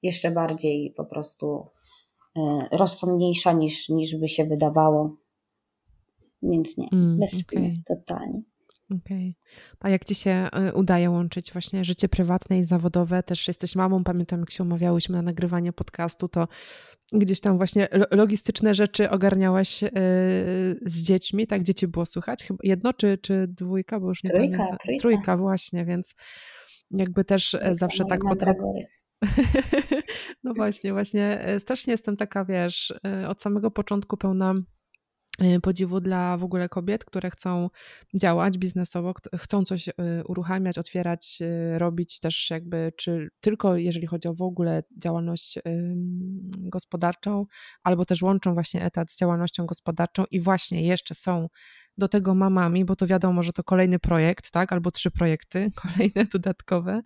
jeszcze bardziej po prostu e, rozsądniejsza niż, niż by się wydawało. Więc nie, mm, bez spiny, okay. totalnie. Okej. Okay. A jak ci się y, udaje łączyć właśnie życie prywatne i zawodowe? Też jesteś mamą, pamiętam jak się umawiałyśmy na nagrywanie podcastu, to gdzieś tam właśnie logistyczne rzeczy ogarniałaś y, z dziećmi, tak? Dzieci było słychać? Chyba jedno czy, czy dwójka? Bo już nie trójka, pamiętam. Trójka, trójka. właśnie, więc jakby też e, trójka, zawsze tak potem... no właśnie, właśnie. E, strasznie jestem taka, wiesz, e, od samego początku pełna podziwu dla w ogóle kobiet, które chcą działać biznesowo, chcą coś y, uruchamiać, otwierać, y, robić też jakby, czy tylko jeżeli chodzi o w ogóle działalność gospodarczą, albo też łączą właśnie etat z działalnością gospodarczą i właśnie jeszcze są do tego mamami, bo to wiadomo, że to kolejny projekt, tak, albo trzy projekty kolejne dodatkowe,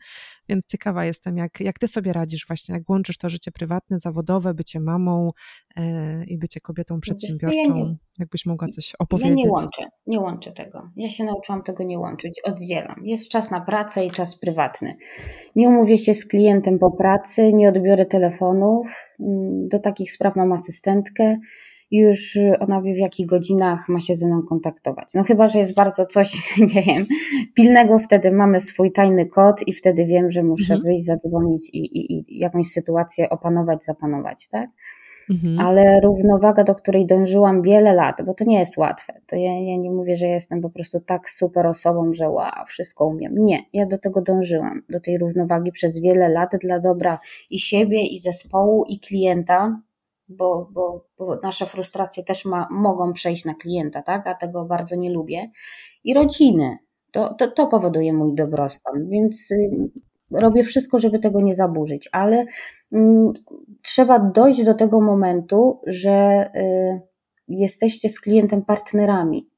więc ciekawa jestem, jak, jak ty sobie radzisz właśnie, jak łączysz to życie prywatne, zawodowe, bycie mamą e, i bycie kobietą przedsiębiorczą, ja nie, jakbyś mogła coś opowiedzieć. Ja nie łączę, nie łączę tego. Ja się nauczyłam tego nie łączyć, oddzielam. Jest czas na pracę i czas prywatny. Nie umówię się z klientem po pracy, nie odbiorę telefonów, mm, do takich spraw mam asystentkę, już ona wie w jakich godzinach ma się ze mną kontaktować. No chyba, że jest bardzo coś, nie wiem, pilnego, wtedy mamy swój tajny kod i wtedy wiem, że muszę mhm. wyjść, zadzwonić i, i, i jakąś sytuację opanować, zapanować, tak? Mhm. Ale równowaga, do której dążyłam wiele lat, bo to nie jest łatwe. To ja, ja nie mówię, że jestem po prostu tak super osobą, że wow, wszystko umiem. Nie, ja do tego dążyłam, do tej równowagi przez wiele lat dla dobra i siebie, i zespołu, i klienta, bo, bo, bo nasze frustracje też ma, mogą przejść na klienta, tak? a tego bardzo nie lubię. I rodziny. To, to, to powoduje mój dobrostan, więc y, robię wszystko, żeby tego nie zaburzyć, ale mm, trzeba dojść do tego momentu, że y, jesteście z klientem partnerami.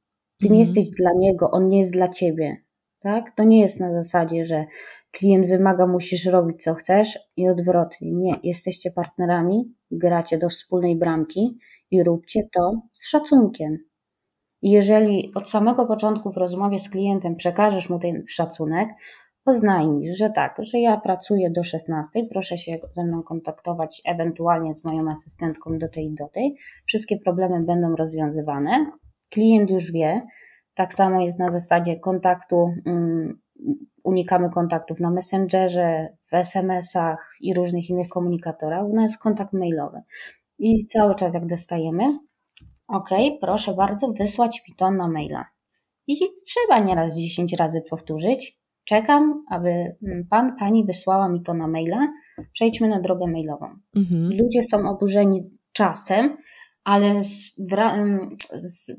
Ty nie mhm. jesteś dla niego, on nie jest dla ciebie. Tak? To nie jest na zasadzie, że klient wymaga, musisz robić co chcesz i odwrotnie. Nie, jesteście partnerami, gracie do wspólnej bramki i róbcie to z szacunkiem. Jeżeli od samego początku w rozmowie z klientem przekażesz mu ten szacunek, oznajmisz, że tak, że ja pracuję do 16, proszę się ze mną kontaktować, ewentualnie z moją asystentką do tej i do tej. Wszystkie problemy będą rozwiązywane. Klient już wie, tak samo jest na zasadzie kontaktu, um, unikamy kontaktów na Messengerze, w SMS-ach i różnych innych komunikatorach. U nas kontakt mailowy. I cały czas jak dostajemy, OK, proszę bardzo, wysłać mi to na maila. I trzeba nieraz 10 razy powtórzyć. Czekam, aby pan, pani wysłała mi to na maila. Przejdźmy na drogę mailową. Mhm. Ludzie są oburzeni czasem, ale z, z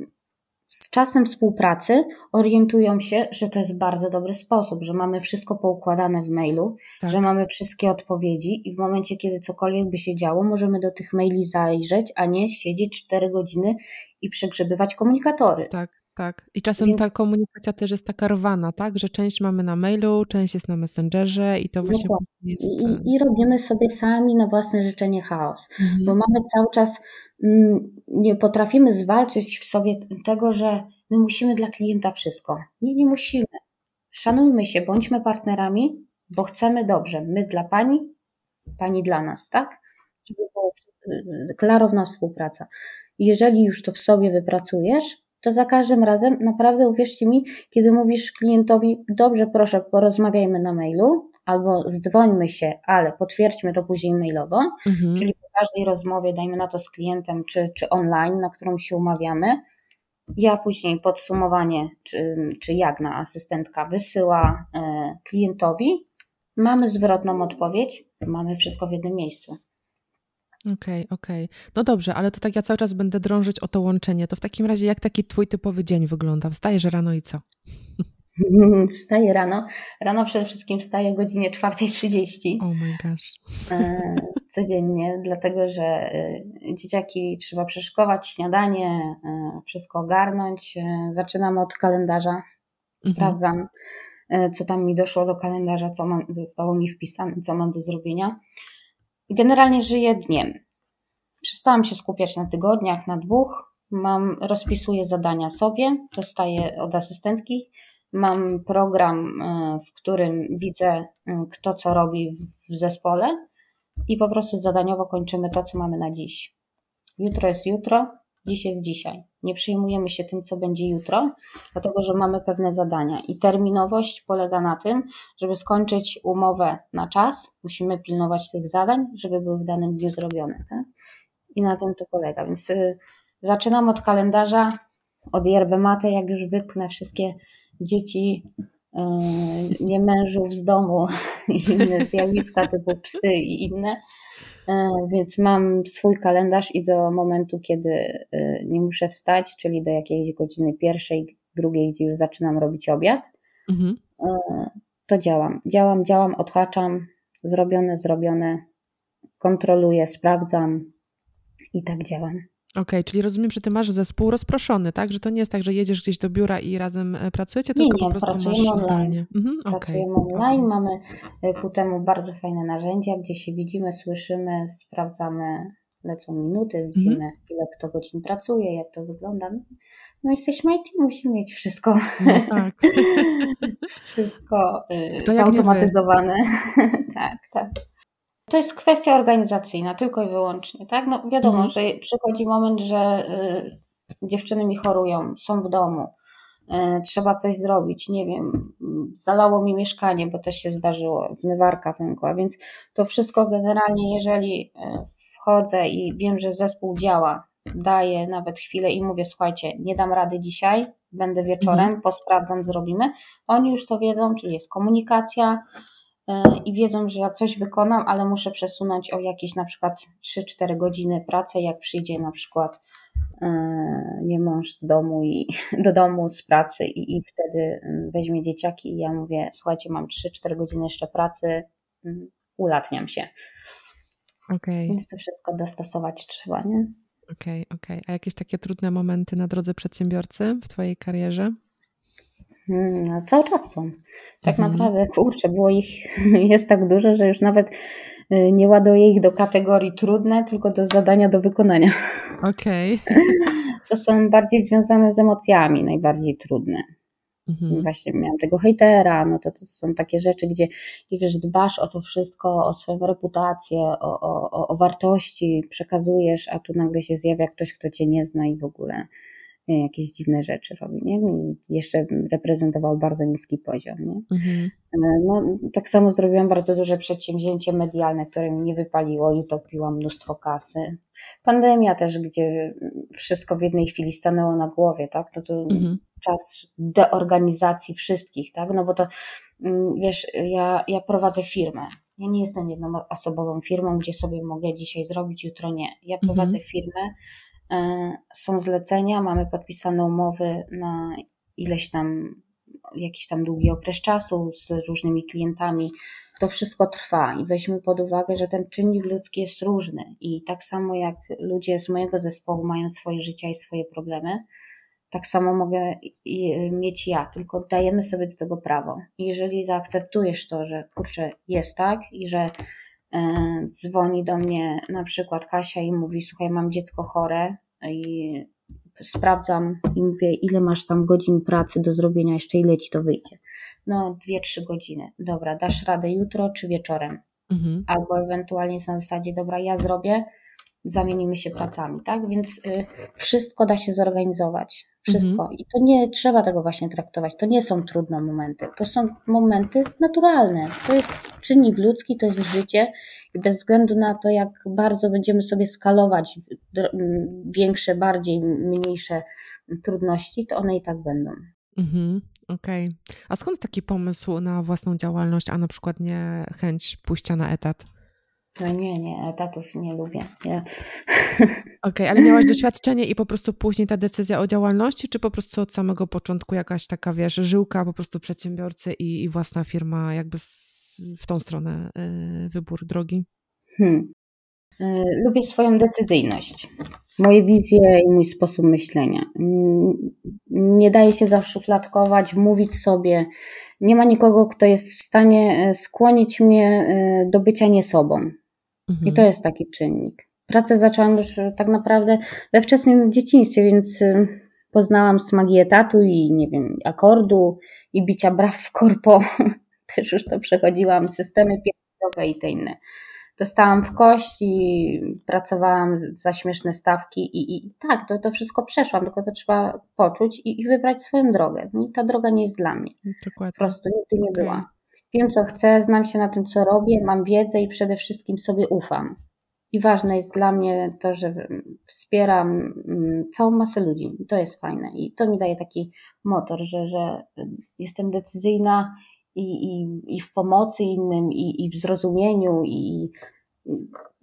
z czasem współpracy orientują się, że to jest bardzo dobry sposób, że mamy wszystko poukładane w mailu, Tak. że mamy wszystkie odpowiedzi i w momencie, kiedy cokolwiek by się działo, możemy do tych maili zajrzeć, a nie siedzieć 4 godziny i przegrzebywać komunikatory. Tak, tak. I czasem Więc- ta komunikacja też jest taka rwana, tak? Że część mamy na mailu, część jest na Messengerze i to właśnie Dokładnie. jest... I, i, robimy sobie sami na własne życzenie chaos. bo Mhm. mamy cały czas, nie potrafimy zwalczyć w sobie tego, że my musimy dla klienta wszystko. Nie, nie musimy. Szanujmy się, bądźmy partnerami, bo chcemy dobrze. My dla pani, pani dla nas, tak? Żeby była klarowna współpraca. Jeżeli już to w sobie wypracujesz, to za każdym razem, naprawdę uwierzcie mi, kiedy mówisz klientowi, dobrze, proszę, porozmawiajmy na mailu, albo zdzwońmy się, ale potwierdźmy to później mailowo, Mhm. Czyli po każdej rozmowie, dajmy na to z klientem, czy, czy online, na którą się umawiamy, ja później podsumowanie, czy, czy Jagna, asystentka, wysyła e, klientowi. Mamy zwrotną odpowiedź, mamy wszystko w jednym miejscu. Okej, okej. No dobrze, ale to tak ja cały czas będę drążyć o to łączenie. To w takim razie jak taki twój typowy dzień wygląda? Wstajesz rano i co? Wstaję rano. Rano przede wszystkim wstaję o godzinie 4.30 Oh my gosh. e, codziennie, dlatego że e, dzieciaki trzeba przeszykować, śniadanie, e, wszystko ogarnąć. Zaczynam od kalendarza. Mhm. Sprawdzam, co tam mi doszło do kalendarza, co mam, zostało mi wpisane, co mam do zrobienia. I Generalnie żyję dniem. Przestałam się skupiać na tygodniach, na dwóch. Mam, rozpisuję zadania sobie, dostaję od asystentki. Mam program, e, w którym widzę, e, kto co robi w- zespole i po prostu zadaniowo kończymy to, co mamy na dziś. Jutro jest jutro, dziś jest dzisiaj. Nie przejmujemy się tym, co będzie jutro, dlatego że mamy pewne zadania. I terminowość polega na tym, żeby skończyć umowę na czas, musimy pilnować tych zadań, żeby były w danym dniu zrobione. Tak? I na tym to polega. Więc y, zaczynam od kalendarza, od yerbę matę, jak już wypchnę wszystkie dzieci, y, nie mężów z domu i inne zjawiska typu psy i inne. E, Więc mam swój kalendarz i do momentu, kiedy e, nie muszę wstać, czyli do jakiejś godziny pierwszej, drugiej, gdzie już zaczynam robić obiad, Mhm. e, to działam. Działam, działam, odhaczam, zrobione, zrobione, kontroluję, sprawdzam i tak działam. Okej, czyli rozumiem, że ty masz zespół rozproszony, tak? Że to nie jest tak, że jedziesz gdzieś do biura i razem e, pracujecie, Nie, tylko nie, po prostu pracujemy masz online. Mhm, okej. Pracujemy online, mamy e, ku temu bardzo fajne narzędzia, gdzie się widzimy, słyszymy, sprawdzamy, lecą minuty, widzimy ile kto godzin pracuje, jak to wygląda. No jesteśmy IT, musimy mieć wszystko, No tak. wszystko y, zautomatyzowane. tak, tak. To jest kwestia organizacyjna, tylko i wyłącznie, tak? No wiadomo, Mhm. że przychodzi moment, że y, dziewczyny mi chorują, są w domu, y, trzeba coś zrobić, nie wiem, zalało mi mieszkanie, bo też się zdarzyło, zmywarka pękła, więc to wszystko generalnie, jeżeli y, wchodzę i wiem, że zespół działa, daję nawet chwilę i mówię, słuchajcie, nie dam rady dzisiaj, będę wieczorem, posprawdzam, zrobimy. Oni już to wiedzą, czyli jest komunikacja, i wiedzą, że ja coś wykonam, ale muszę przesunąć o jakieś na przykład 3-4 godziny pracy, jak przyjdzie na przykład e, nie mąż z domu i do domu z pracy i, i wtedy mm, weźmie dzieciaki i ja mówię, słuchajcie, mam 3-4 godziny jeszcze pracy, mm, ulatniam się. Okej, Więc to wszystko dostosować trzeba, nie? okej, okej. A jakieś takie trudne momenty na drodze przedsiębiorcy w twojej karierze? Mm, No, cały czas są. Tak Mhm. naprawdę, kurczę, było ich, jest tak dużo, że już nawet y, nie ładuję ich do kategorii trudne, tylko do zadania do wykonania. Okej. To są bardziej związane z emocjami, najbardziej trudne. Mhm. Właśnie miałam tego hejtera, no to to są takie rzeczy, gdzie wiesz, dbasz o to wszystko, o swoją reputację, o, o, o- wartości, przekazujesz, a tu nagle się zjawia ktoś, kto cię nie zna i w ogóle jakieś dziwne rzeczy robi, nie? I jeszcze reprezentował bardzo niski poziom, nie? Mhm. No, tak samo zrobiłam bardzo duże przedsięwzięcie medialne, które mi nie wypaliło i utopiłam mnóstwo kasy. Pandemia też, gdzie wszystko w jednej chwili stanęło na głowie, tak? To, to Mhm. czas deorganizacji wszystkich, tak? No bo to mm, wiesz, ja, ja prowadzę firmę. Ja nie jestem jednoosobową firmą, gdzie sobie mogę dzisiaj zrobić, jutro nie. Ja Mhm. prowadzę firmę są zlecenia, mamy podpisane umowy na ileś tam, jakiś tam długi okres czasu z różnymi klientami. To wszystko trwa i weźmy pod uwagę, że ten czynnik ludzki jest różny i tak samo jak ludzie z mojego zespołu mają swoje życia i swoje problemy, tak samo mogę mieć ja, tylko dajemy sobie do tego prawo. Jeżeli zaakceptujesz to, że kurczę, jest tak i że e, dzwoni do mnie na przykład Kasia i mówi: Słuchaj, mam dziecko chore i sprawdzam i mówię, ile masz tam godzin pracy do zrobienia, jeszcze ile ci to wyjdzie. No, dwie, trzy godziny. Dobra, dasz radę jutro czy wieczorem? Mhm. Albo ewentualnie jest na zasadzie, dobra, ja zrobię, zamienimy się pracami, tak? Więc y, wszystko da się zorganizować. Wszystko. Mhm. I to nie trzeba tego właśnie traktować. To nie są trudne momenty. To są momenty naturalne. To jest czynnik ludzki, to jest życie i bez względu na to, jak bardzo będziemy sobie skalować większe, bardziej, mniejsze trudności, to one i tak będą. Mhm. Okej. Okay. A skąd taki pomysł na własną działalność, a na przykład nie chęć pójścia na etat? No nie, nie, etatów nie lubię. Okej, okay, ale miałaś doświadczenie i po prostu później ta decyzja o działalności, czy po prostu od samego początku jakaś taka, wiesz, żyłka po prostu przedsiębiorcy i, i własna firma jakby z, w tą stronę y, wybór drogi? Hmm. Y, lubię swoją decyzyjność, moje wizje i mój sposób myślenia. Nie daje się zaszufladkować, mówić sobie. Nie ma nikogo, kto jest w stanie y, skłonić mnie do bycia nie sobą. Mhm. I to jest taki czynnik. Pracę zaczęłam już tak naprawdę we wczesnym dzieciństwie, więc y, poznałam smagi etatu i nie wiem, akordu i bicia braw w korpo. Też już to przechodziłam, systemy pieniądzowe i te inne. Dostałam w kość i pracowałam za śmieszne stawki i, i tak, to, to wszystko przeszłam, tylko to trzeba poczuć i, i wybrać swoją drogę. I ta droga nie jest dla mnie. Dokładnie. Po prostu nigdy nie była. Wiem, co chcę, znam się na tym, co robię, mam wiedzę i przede wszystkim sobie ufam. I ważne jest dla mnie to, że wspieram mm, całą masę ludzi. I to jest fajne. I to mi daje taki motor, że, że jestem decyzyjna i, i, i w pomocy innym, i, i w zrozumieniu, i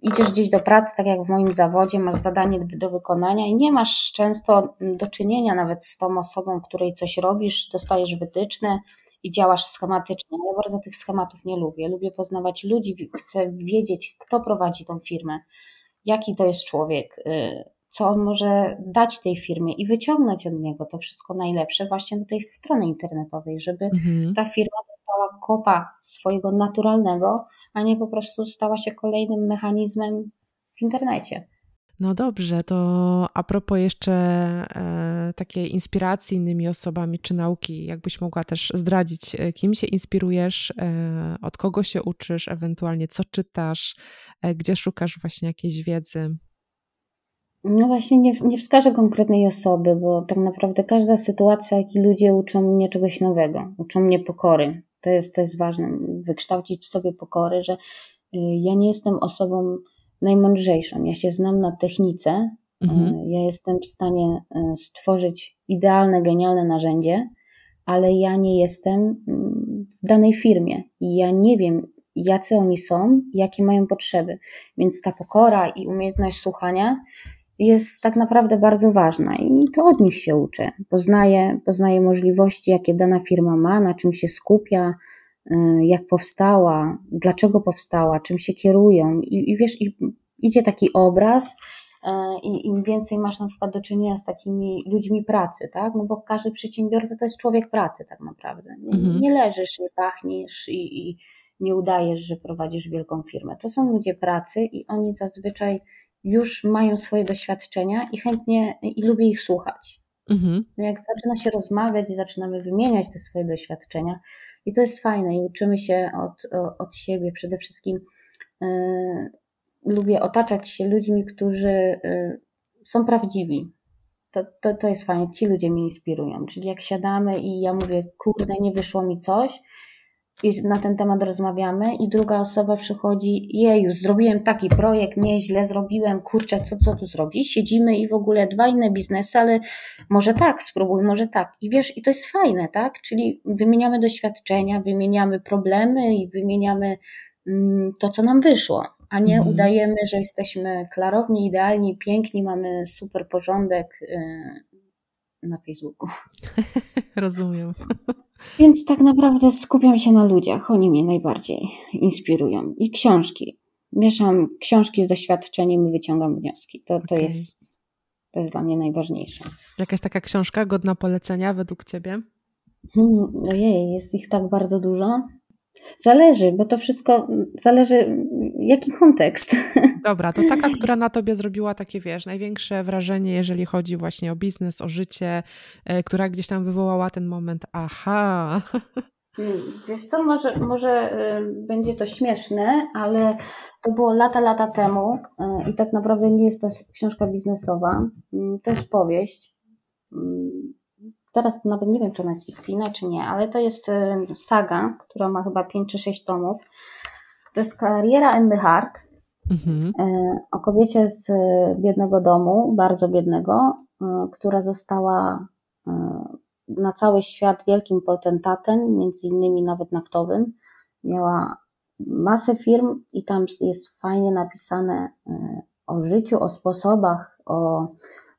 idziesz gdzieś do pracy, tak jak w moim zawodzie, masz zadanie do wykonania i nie masz często do czynienia nawet z tą osobą, której coś robisz, dostajesz wytyczne i działasz schematycznie. Ja bardzo tych schematów nie lubię. Lubię poznawać ludzi, chcę wiedzieć, kto prowadzi tą firmę, jaki to jest człowiek, y, co on może dać tej firmie i wyciągnąć od niego to wszystko najlepsze właśnie do tej strony internetowej, żeby mhm. ta firma dostała kopa swojego naturalnego, a nie po prostu stała się kolejnym mechanizmem w internecie. No dobrze, to a propos jeszcze e, takiej inspiracji innymi osobami czy nauki, jakbyś mogła też zdradzić, e, kim się inspirujesz, e, od kogo się uczysz, ewentualnie co czytasz, e, gdzie szukasz właśnie jakiejś wiedzy? No właśnie nie, nie wskażę konkretnej osoby, bo tak naprawdę każda sytuacja, jak i ludzie uczą mnie czegoś nowego, uczą mnie pokory. To jest, to jest ważne, wykształcić w sobie pokory, że y, ja nie jestem osobą najmądrzejszą. Ja się znam na technice, mhm. E, ja jestem w stanie e, stworzyć idealne, genialne narzędzie, ale ja nie jestem mm, w danej firmie i ja nie wiem, jacy oni są, jakie mają potrzeby. Więc ta pokora i umiejętność słuchania jest tak naprawdę bardzo ważna i to od nich się uczę. Poznaję, poznaję możliwości, jakie dana firma ma, na czym się skupia, jak powstała, dlaczego powstała, czym się kierują. I, i wiesz, i idzie taki obraz, e, i im więcej masz na przykład do czynienia z takimi ludźmi pracy, tak? No bo każdy przedsiębiorca to jest człowiek pracy tak naprawdę. Nie, mhm. nie leżysz, nie pachniesz i, i, nie udajesz, że prowadzisz wielką firmę. To są ludzie pracy i oni zazwyczaj już mają swoje doświadczenia i chętnie i lubię ich słuchać. Mhm. No jak zaczyna się rozmawiać i zaczynamy wymieniać te swoje doświadczenia, i to jest fajne, i uczymy się od, od siebie przede wszystkim. Yy, lubię otaczać się ludźmi, którzy yy, są prawdziwi. To, to, to jest fajne, ci ludzie mnie inspirują. Czyli jak siadamy i ja mówię, kurde, nie wyszło mi coś, i na ten temat rozmawiamy i druga osoba przychodzi, jej, już zrobiłem taki projekt, nie, źle zrobiłem, kurczę, co, co tu zrobić? Siedzimy i w ogóle dwa inne biznesy, ale może tak, spróbuj, może tak. I wiesz, i to jest fajne, tak? Czyli wymieniamy doświadczenia, wymieniamy problemy i wymieniamy mm, to, co nam wyszło. a nie Mhm. udajemy, że jesteśmy klarowni, idealni, piękni, mamy super porządek y, piękni, mamy super porządek y, na Facebooku. Rozumiem. Więc tak naprawdę skupiam się na ludziach, oni mnie najbardziej inspirują. I książki. Mieszam książki z doświadczeniem i wyciągam wnioski. To, to, Okej. jest, to jest dla mnie najważniejsze. Jakaś taka książka godna polecenia według ciebie? Hmm, ojej, jest ich tak bardzo dużo. Zależy, bo to wszystko zależy, jaki kontekst. Dobra, to taka, która na tobie zrobiła takie, wiesz, największe wrażenie, jeżeli chodzi właśnie o biznes, o życie, e, która gdzieś tam wywołała ten moment, aha. Hmm, Wiesz co, może, może y, będzie to śmieszne, ale to było lata, lata temu y, i tak naprawdę nie jest to książka biznesowa. Mm, To jest powieść. Teraz to nawet nie wiem, czy ona jest fikcyjna, czy nie, ale to jest saga, która ma chyba 5 czy 6 tomów. To jest kariera Emmy Hart Mhm. y, o kobiecie z y, biednego domu, bardzo biednego, y, która została na cały świat wielkim potentatem, między innymi nawet naftowym. Miała masę firm i tam jest fajnie napisane o życiu, o sposobach, o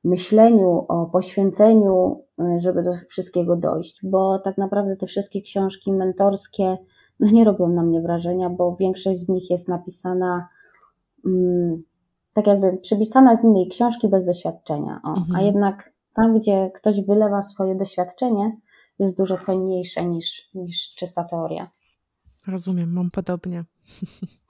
myśleniu, o poświęceniu, y, żeby do wszystkiego dojść, bo tak naprawdę te wszystkie książki mentorskie no nie robią na mnie wrażenia, bo większość z nich jest napisana mm, tak jakby przypisana z innej książki bez doświadczenia. O, Mhm. A jednak tam, gdzie ktoś wylewa swoje doświadczenie, jest dużo cenniejsze niż, niż czysta teoria. Rozumiem, mam podobnie.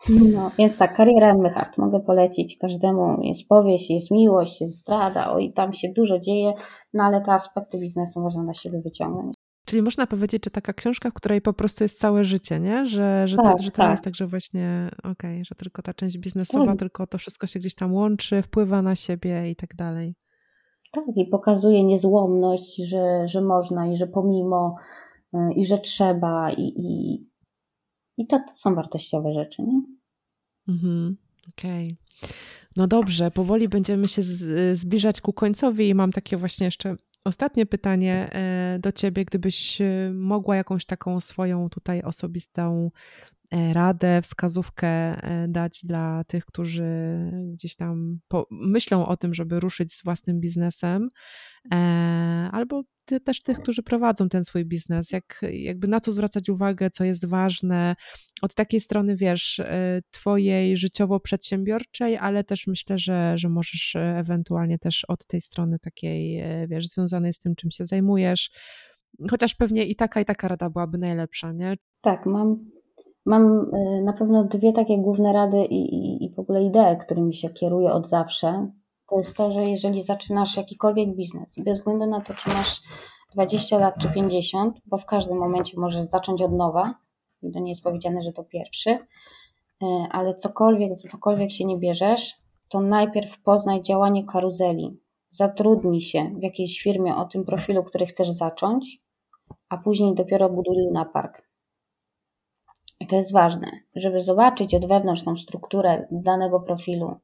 No, więc tak, kariera Emmy Hart mogę polecić każdemu. Jest powieść, jest miłość, jest zdrada, oj, tam się dużo dzieje, no ale te aspekty biznesu można na siebie wyciągnąć. Czyli można powiedzieć, że taka książka, w której po prostu jest całe życie, nie? Że, że, to, Tak, że to tak. jest tak, że właśnie, okej, że tylko ta część biznesowa, Tak. tylko to wszystko się gdzieś tam łączy, wpływa na siebie i tak dalej. Tak, i pokazuje niezłomność, że, że można i że pomimo y, i że trzeba i, i, i to, to są wartościowe rzeczy, nie? Mhm, okej. No dobrze, powoli będziemy się zbliżać ku końcowi i mam takie właśnie jeszcze ostatnie pytanie e, do ciebie, gdybyś e, mogła jakąś taką swoją tutaj osobistą radę, wskazówkę e, dać dla tych, którzy gdzieś tam po, myślą o tym, żeby ruszyć z własnym biznesem, e, albo ty, też tych, którzy prowadzą ten swój biznes, jak, jakby na co zwracać uwagę, co jest ważne, od takiej strony, wiesz, e, twojej życiowo-przedsiębiorczej, ale też myślę, że, że możesz e, ewentualnie też od tej strony takiej, e, wiesz, związanej z tym, czym się zajmujesz, chociaż pewnie i taka, i taka rada byłaby najlepsza, nie? Tak, mam, mam y, na pewno dwie takie główne rady i, i, i w ogóle idee, którymi się kieruję od zawsze. To jest to, że jeżeli zaczynasz jakikolwiek biznes, bez względu na to, czy masz 20 lat czy 50, bo w każdym momencie możesz zacząć od nowa, to nie jest powiedziane, że to pierwszy, y, ale cokolwiek, za cokolwiek się nie bierzesz, to najpierw poznaj działanie karuzeli. Zatrudnij się w jakiejś firmie o tym profilu, który chcesz zacząć, a później dopiero buduj lunapark. I to jest ważne, żeby zobaczyć od wewnątrz tą strukturę danego profilu.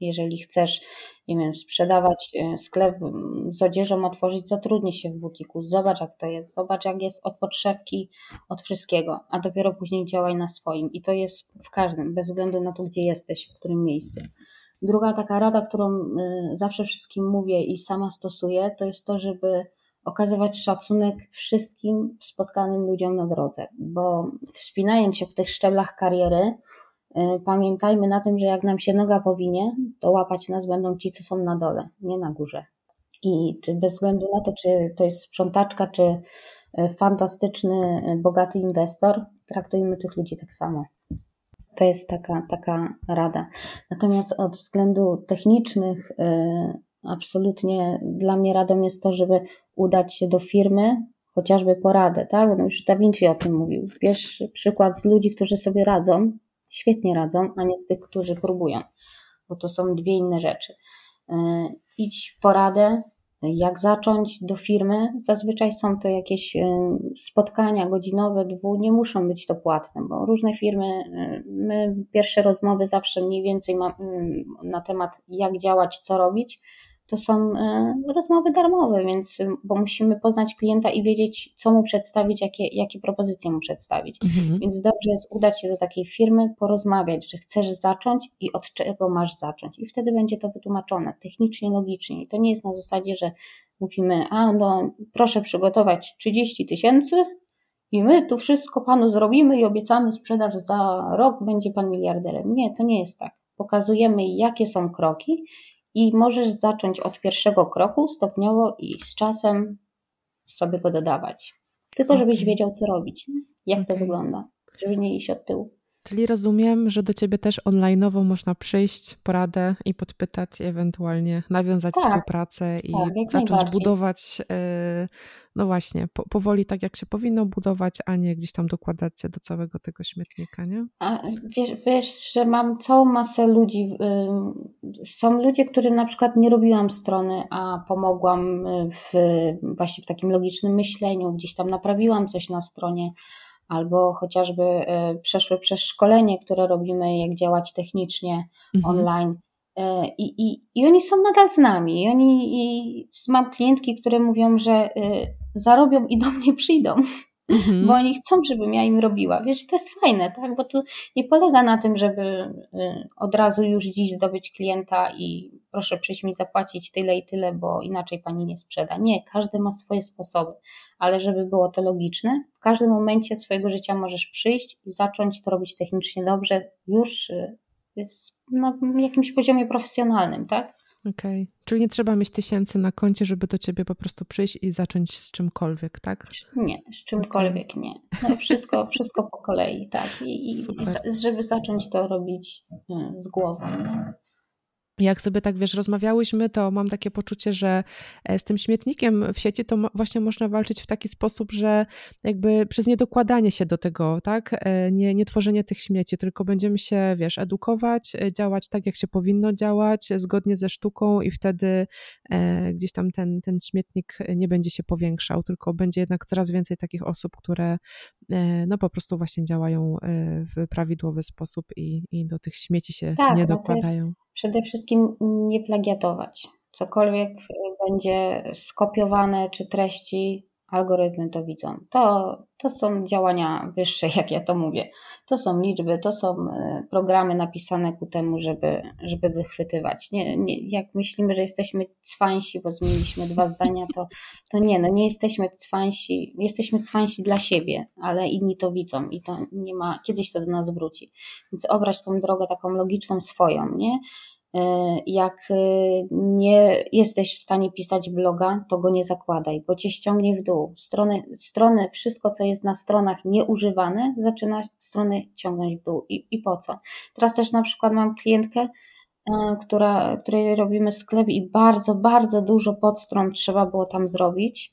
Jeżeli chcesz, nie wiem, sprzedawać e, sklep z odzieżą, otworzyć, zatrudnij się w butiku, zobacz jak to jest, zobacz jak jest od podszewki, od wszystkiego, a dopiero później działaj na swoim. I to jest w każdym, bez względu na to, gdzie jesteś, w którym miejscu. Druga taka rada, którą y, zawsze wszystkim mówię i sama stosuję, to jest to, żeby okazywać szacunek wszystkim spotkanym ludziom na drodze, bo wspinając się po tych szczeblach kariery, y, pamiętajmy na tym, że jak nam się noga powinie, to łapać nas będą ci, co są na dole, nie na górze. I czy bez względu na to, czy to jest sprzątaczka, czy y, fantastyczny, y, bogaty inwestor, traktujmy tych ludzi tak samo. To jest taka, taka rada. Natomiast od względu technicznych, absolutnie dla mnie radą jest to, żeby udać się do firmy, chociażby poradę, tak? No już Da Vinci o tym mówił. Bierz przykład z ludzi, którzy sobie radzą, świetnie radzą, a nie z tych, którzy próbują, bo to są dwie inne rzeczy. Y, Idź poradę, jak zacząć do firmy. Zazwyczaj są to jakieś y, spotkania godzinowe, dwu, nie muszą być to płatne, bo różne firmy, y, my pierwsze rozmowy zawsze mniej więcej ma, y, na temat jak działać, co robić, to są e, rozmowy darmowe, więc bo musimy poznać klienta i wiedzieć, co mu przedstawić, jakie, jakie propozycje mu przedstawić. Mhm. Więc dobrze jest udać się do takiej firmy, porozmawiać, że chcesz zacząć i od czego masz zacząć. I wtedy będzie to wytłumaczone technicznie, logicznie. I to nie jest na zasadzie, że mówimy, a no proszę przygotować 30 tysięcy, i my tu wszystko panu zrobimy i obiecamy sprzedaż za rok, będzie pan miliarderem. Nie, to nie jest tak. Pokazujemy, jakie są kroki i możesz zacząć od pierwszego kroku stopniowo i z czasem sobie go dodawać. Tylko żebyś okay. wiedział, co robić, nie? jak okay. to wygląda, żeby nie iść od tyłu. Czyli rozumiem, że do ciebie też online'owo można przyjść, poradę i podpytać, ewentualnie nawiązać tak, współpracę i tak, zacząć budować, e, no właśnie, po, powoli tak jak się powinno budować, a nie gdzieś tam dokładać się do całego tego śmietnika, nie? A wiesz, wiesz, że mam całą masę ludzi. Są ludzie, którym na przykład nie robiłam strony, a pomogłam w, właśnie w takim logicznym myśleniu, gdzieś tam naprawiłam coś na stronie albo chociażby e, przeszły przez szkolenie, które robimy, jak działać technicznie mhm. online. E, I, i, I oni są nadal z nami. I oni, i mam klientki, które mówią, że e, zarobią i do mnie przyjdą mhm. bo oni chcą, żebym ja im robiła. Wiesz, to jest fajne, tak? Bo tu nie polega na tym, żeby od razu już dziś zdobyć klienta i proszę przyjść mi zapłacić tyle i tyle, bo inaczej pani nie sprzeda. Nie, każdy ma swoje sposoby, ale żeby było to logiczne, w każdym momencie swojego życia możesz przyjść i zacząć to robić technicznie dobrze już y, na jakimś poziomie profesjonalnym, tak? Okej. Okay. Czyli nie trzeba mieć tysięcy na koncie, żeby do ciebie po prostu przyjść i zacząć z czymkolwiek, tak? Nie, z czymkolwiek nie. No wszystko, wszystko po kolei, tak. I, i, żeby zacząć to robić mm, z głową. Nie? Jak sobie tak wiesz, rozmawiałyśmy, to mam takie poczucie, że e, z tym śmietnikiem w sieci to właśnie można walczyć w taki sposób, że jakby przez niedokładanie się do tego, tak? E, nie, nie tworzenie tych śmieci, tylko będziemy się, wiesz, edukować, e, działać tak, jak się powinno działać, zgodnie ze sztuką i wtedy e, gdzieś tam ten, ten śmietnik nie będzie się powiększał, tylko będzie jednak coraz więcej takich osób, które e, no po prostu właśnie działają w prawidłowy sposób i, i do tych śmieci się tak, nie no dokładają przede wszystkim nie plagiatować. Cokolwiek będzie skopiowane, czy treści, algorytmy to widzą. To, to są działania wyższe, jak ja to mówię. To są liczby, to są e, programy napisane ku temu, żeby, żeby wychwytywać. Nie, nie, jak myślimy, że jesteśmy cwańsi, bo zmieniliśmy dwa zdania, to, to nie, no nie jesteśmy cwańsi, jesteśmy cwańsi dla siebie, ale inni to widzą i to nie ma, kiedyś to do nas wróci. Więc obrać tą drogę taką logiczną swoją, nie? E, jak e, nie jesteś w stanie pisać bloga, to go nie zakładaj, bo cię ściągnie w dół. Strony, strony wszystko, co jest na stronach nieużywane, zaczyna strony ciągnąć w dół. I, i po co? Teraz też na przykład mam klientkę, e, która, której robimy sklep i bardzo, bardzo dużo podstron trzeba było tam zrobić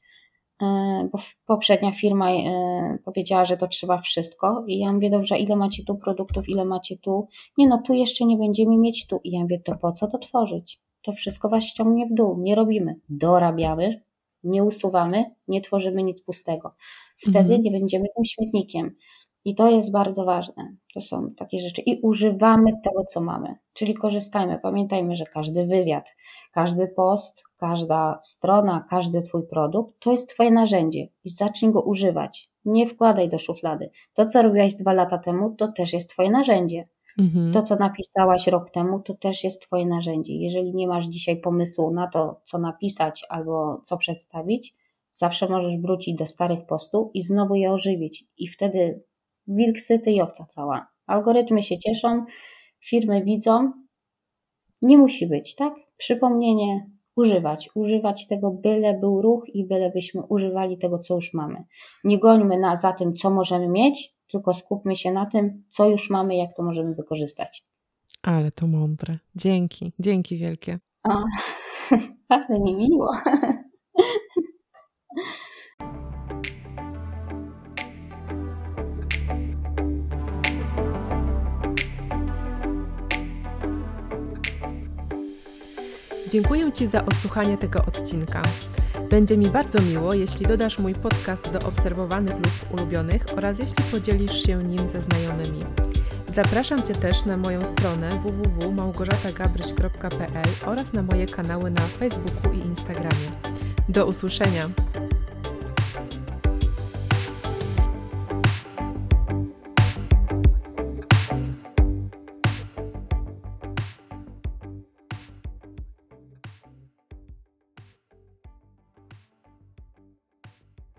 bo poprzednia firma e, powiedziała, że to trzeba wszystko i ja mówię, dobrze, ile macie tu produktów, ile macie tu? Nie no, tu jeszcze nie będziemy mieć tu. I ja mówię, to po co to tworzyć? To wszystko was ściągnie w dół, nie robimy. Dorabiamy, nie usuwamy, nie tworzymy nic pustego. Wtedy mhm. nie będziemy tym śmietnikiem. I to jest bardzo ważne. To są takie rzeczy. I używamy tego, co mamy. Czyli korzystajmy. Pamiętajmy, że każdy wywiad, każdy post, każda strona, każdy Twój produkt to jest Twoje narzędzie i zacznij go używać. Nie wkładaj do szuflady. To, co robiłaś dwa lata temu, to też jest Twoje narzędzie. Mhm. To, co napisałaś rok temu, to też jest Twoje narzędzie. Jeżeli nie masz dzisiaj pomysłu na to, co napisać albo co przedstawić, zawsze możesz wrócić do starych postów i znowu je ożywić. I wtedy wilk syty i owca cała. Algorytmy się cieszą, firmy widzą. Nie musi być, tak? Przypomnienie, używać. Używać tego, byle był ruch i byle byśmy używali tego, co już mamy. Nie gońmy na, za tym, co możemy mieć, tylko skupmy się na tym, co już mamy, jak to możemy wykorzystać. Ale to mądre. Dzięki, dzięki wielkie. O, ale mi miło. Dziękuję Ci za odsłuchanie tego odcinka. Będzie mi bardzo miło, jeśli dodasz mój podcast do obserwowanych lub ulubionych oraz jeśli podzielisz się nim ze znajomymi. Zapraszam Cię też na moją stronę www.małgorzatagabryś.pl oraz na moje kanały na Facebooku i Instagramie. Do usłyszenia!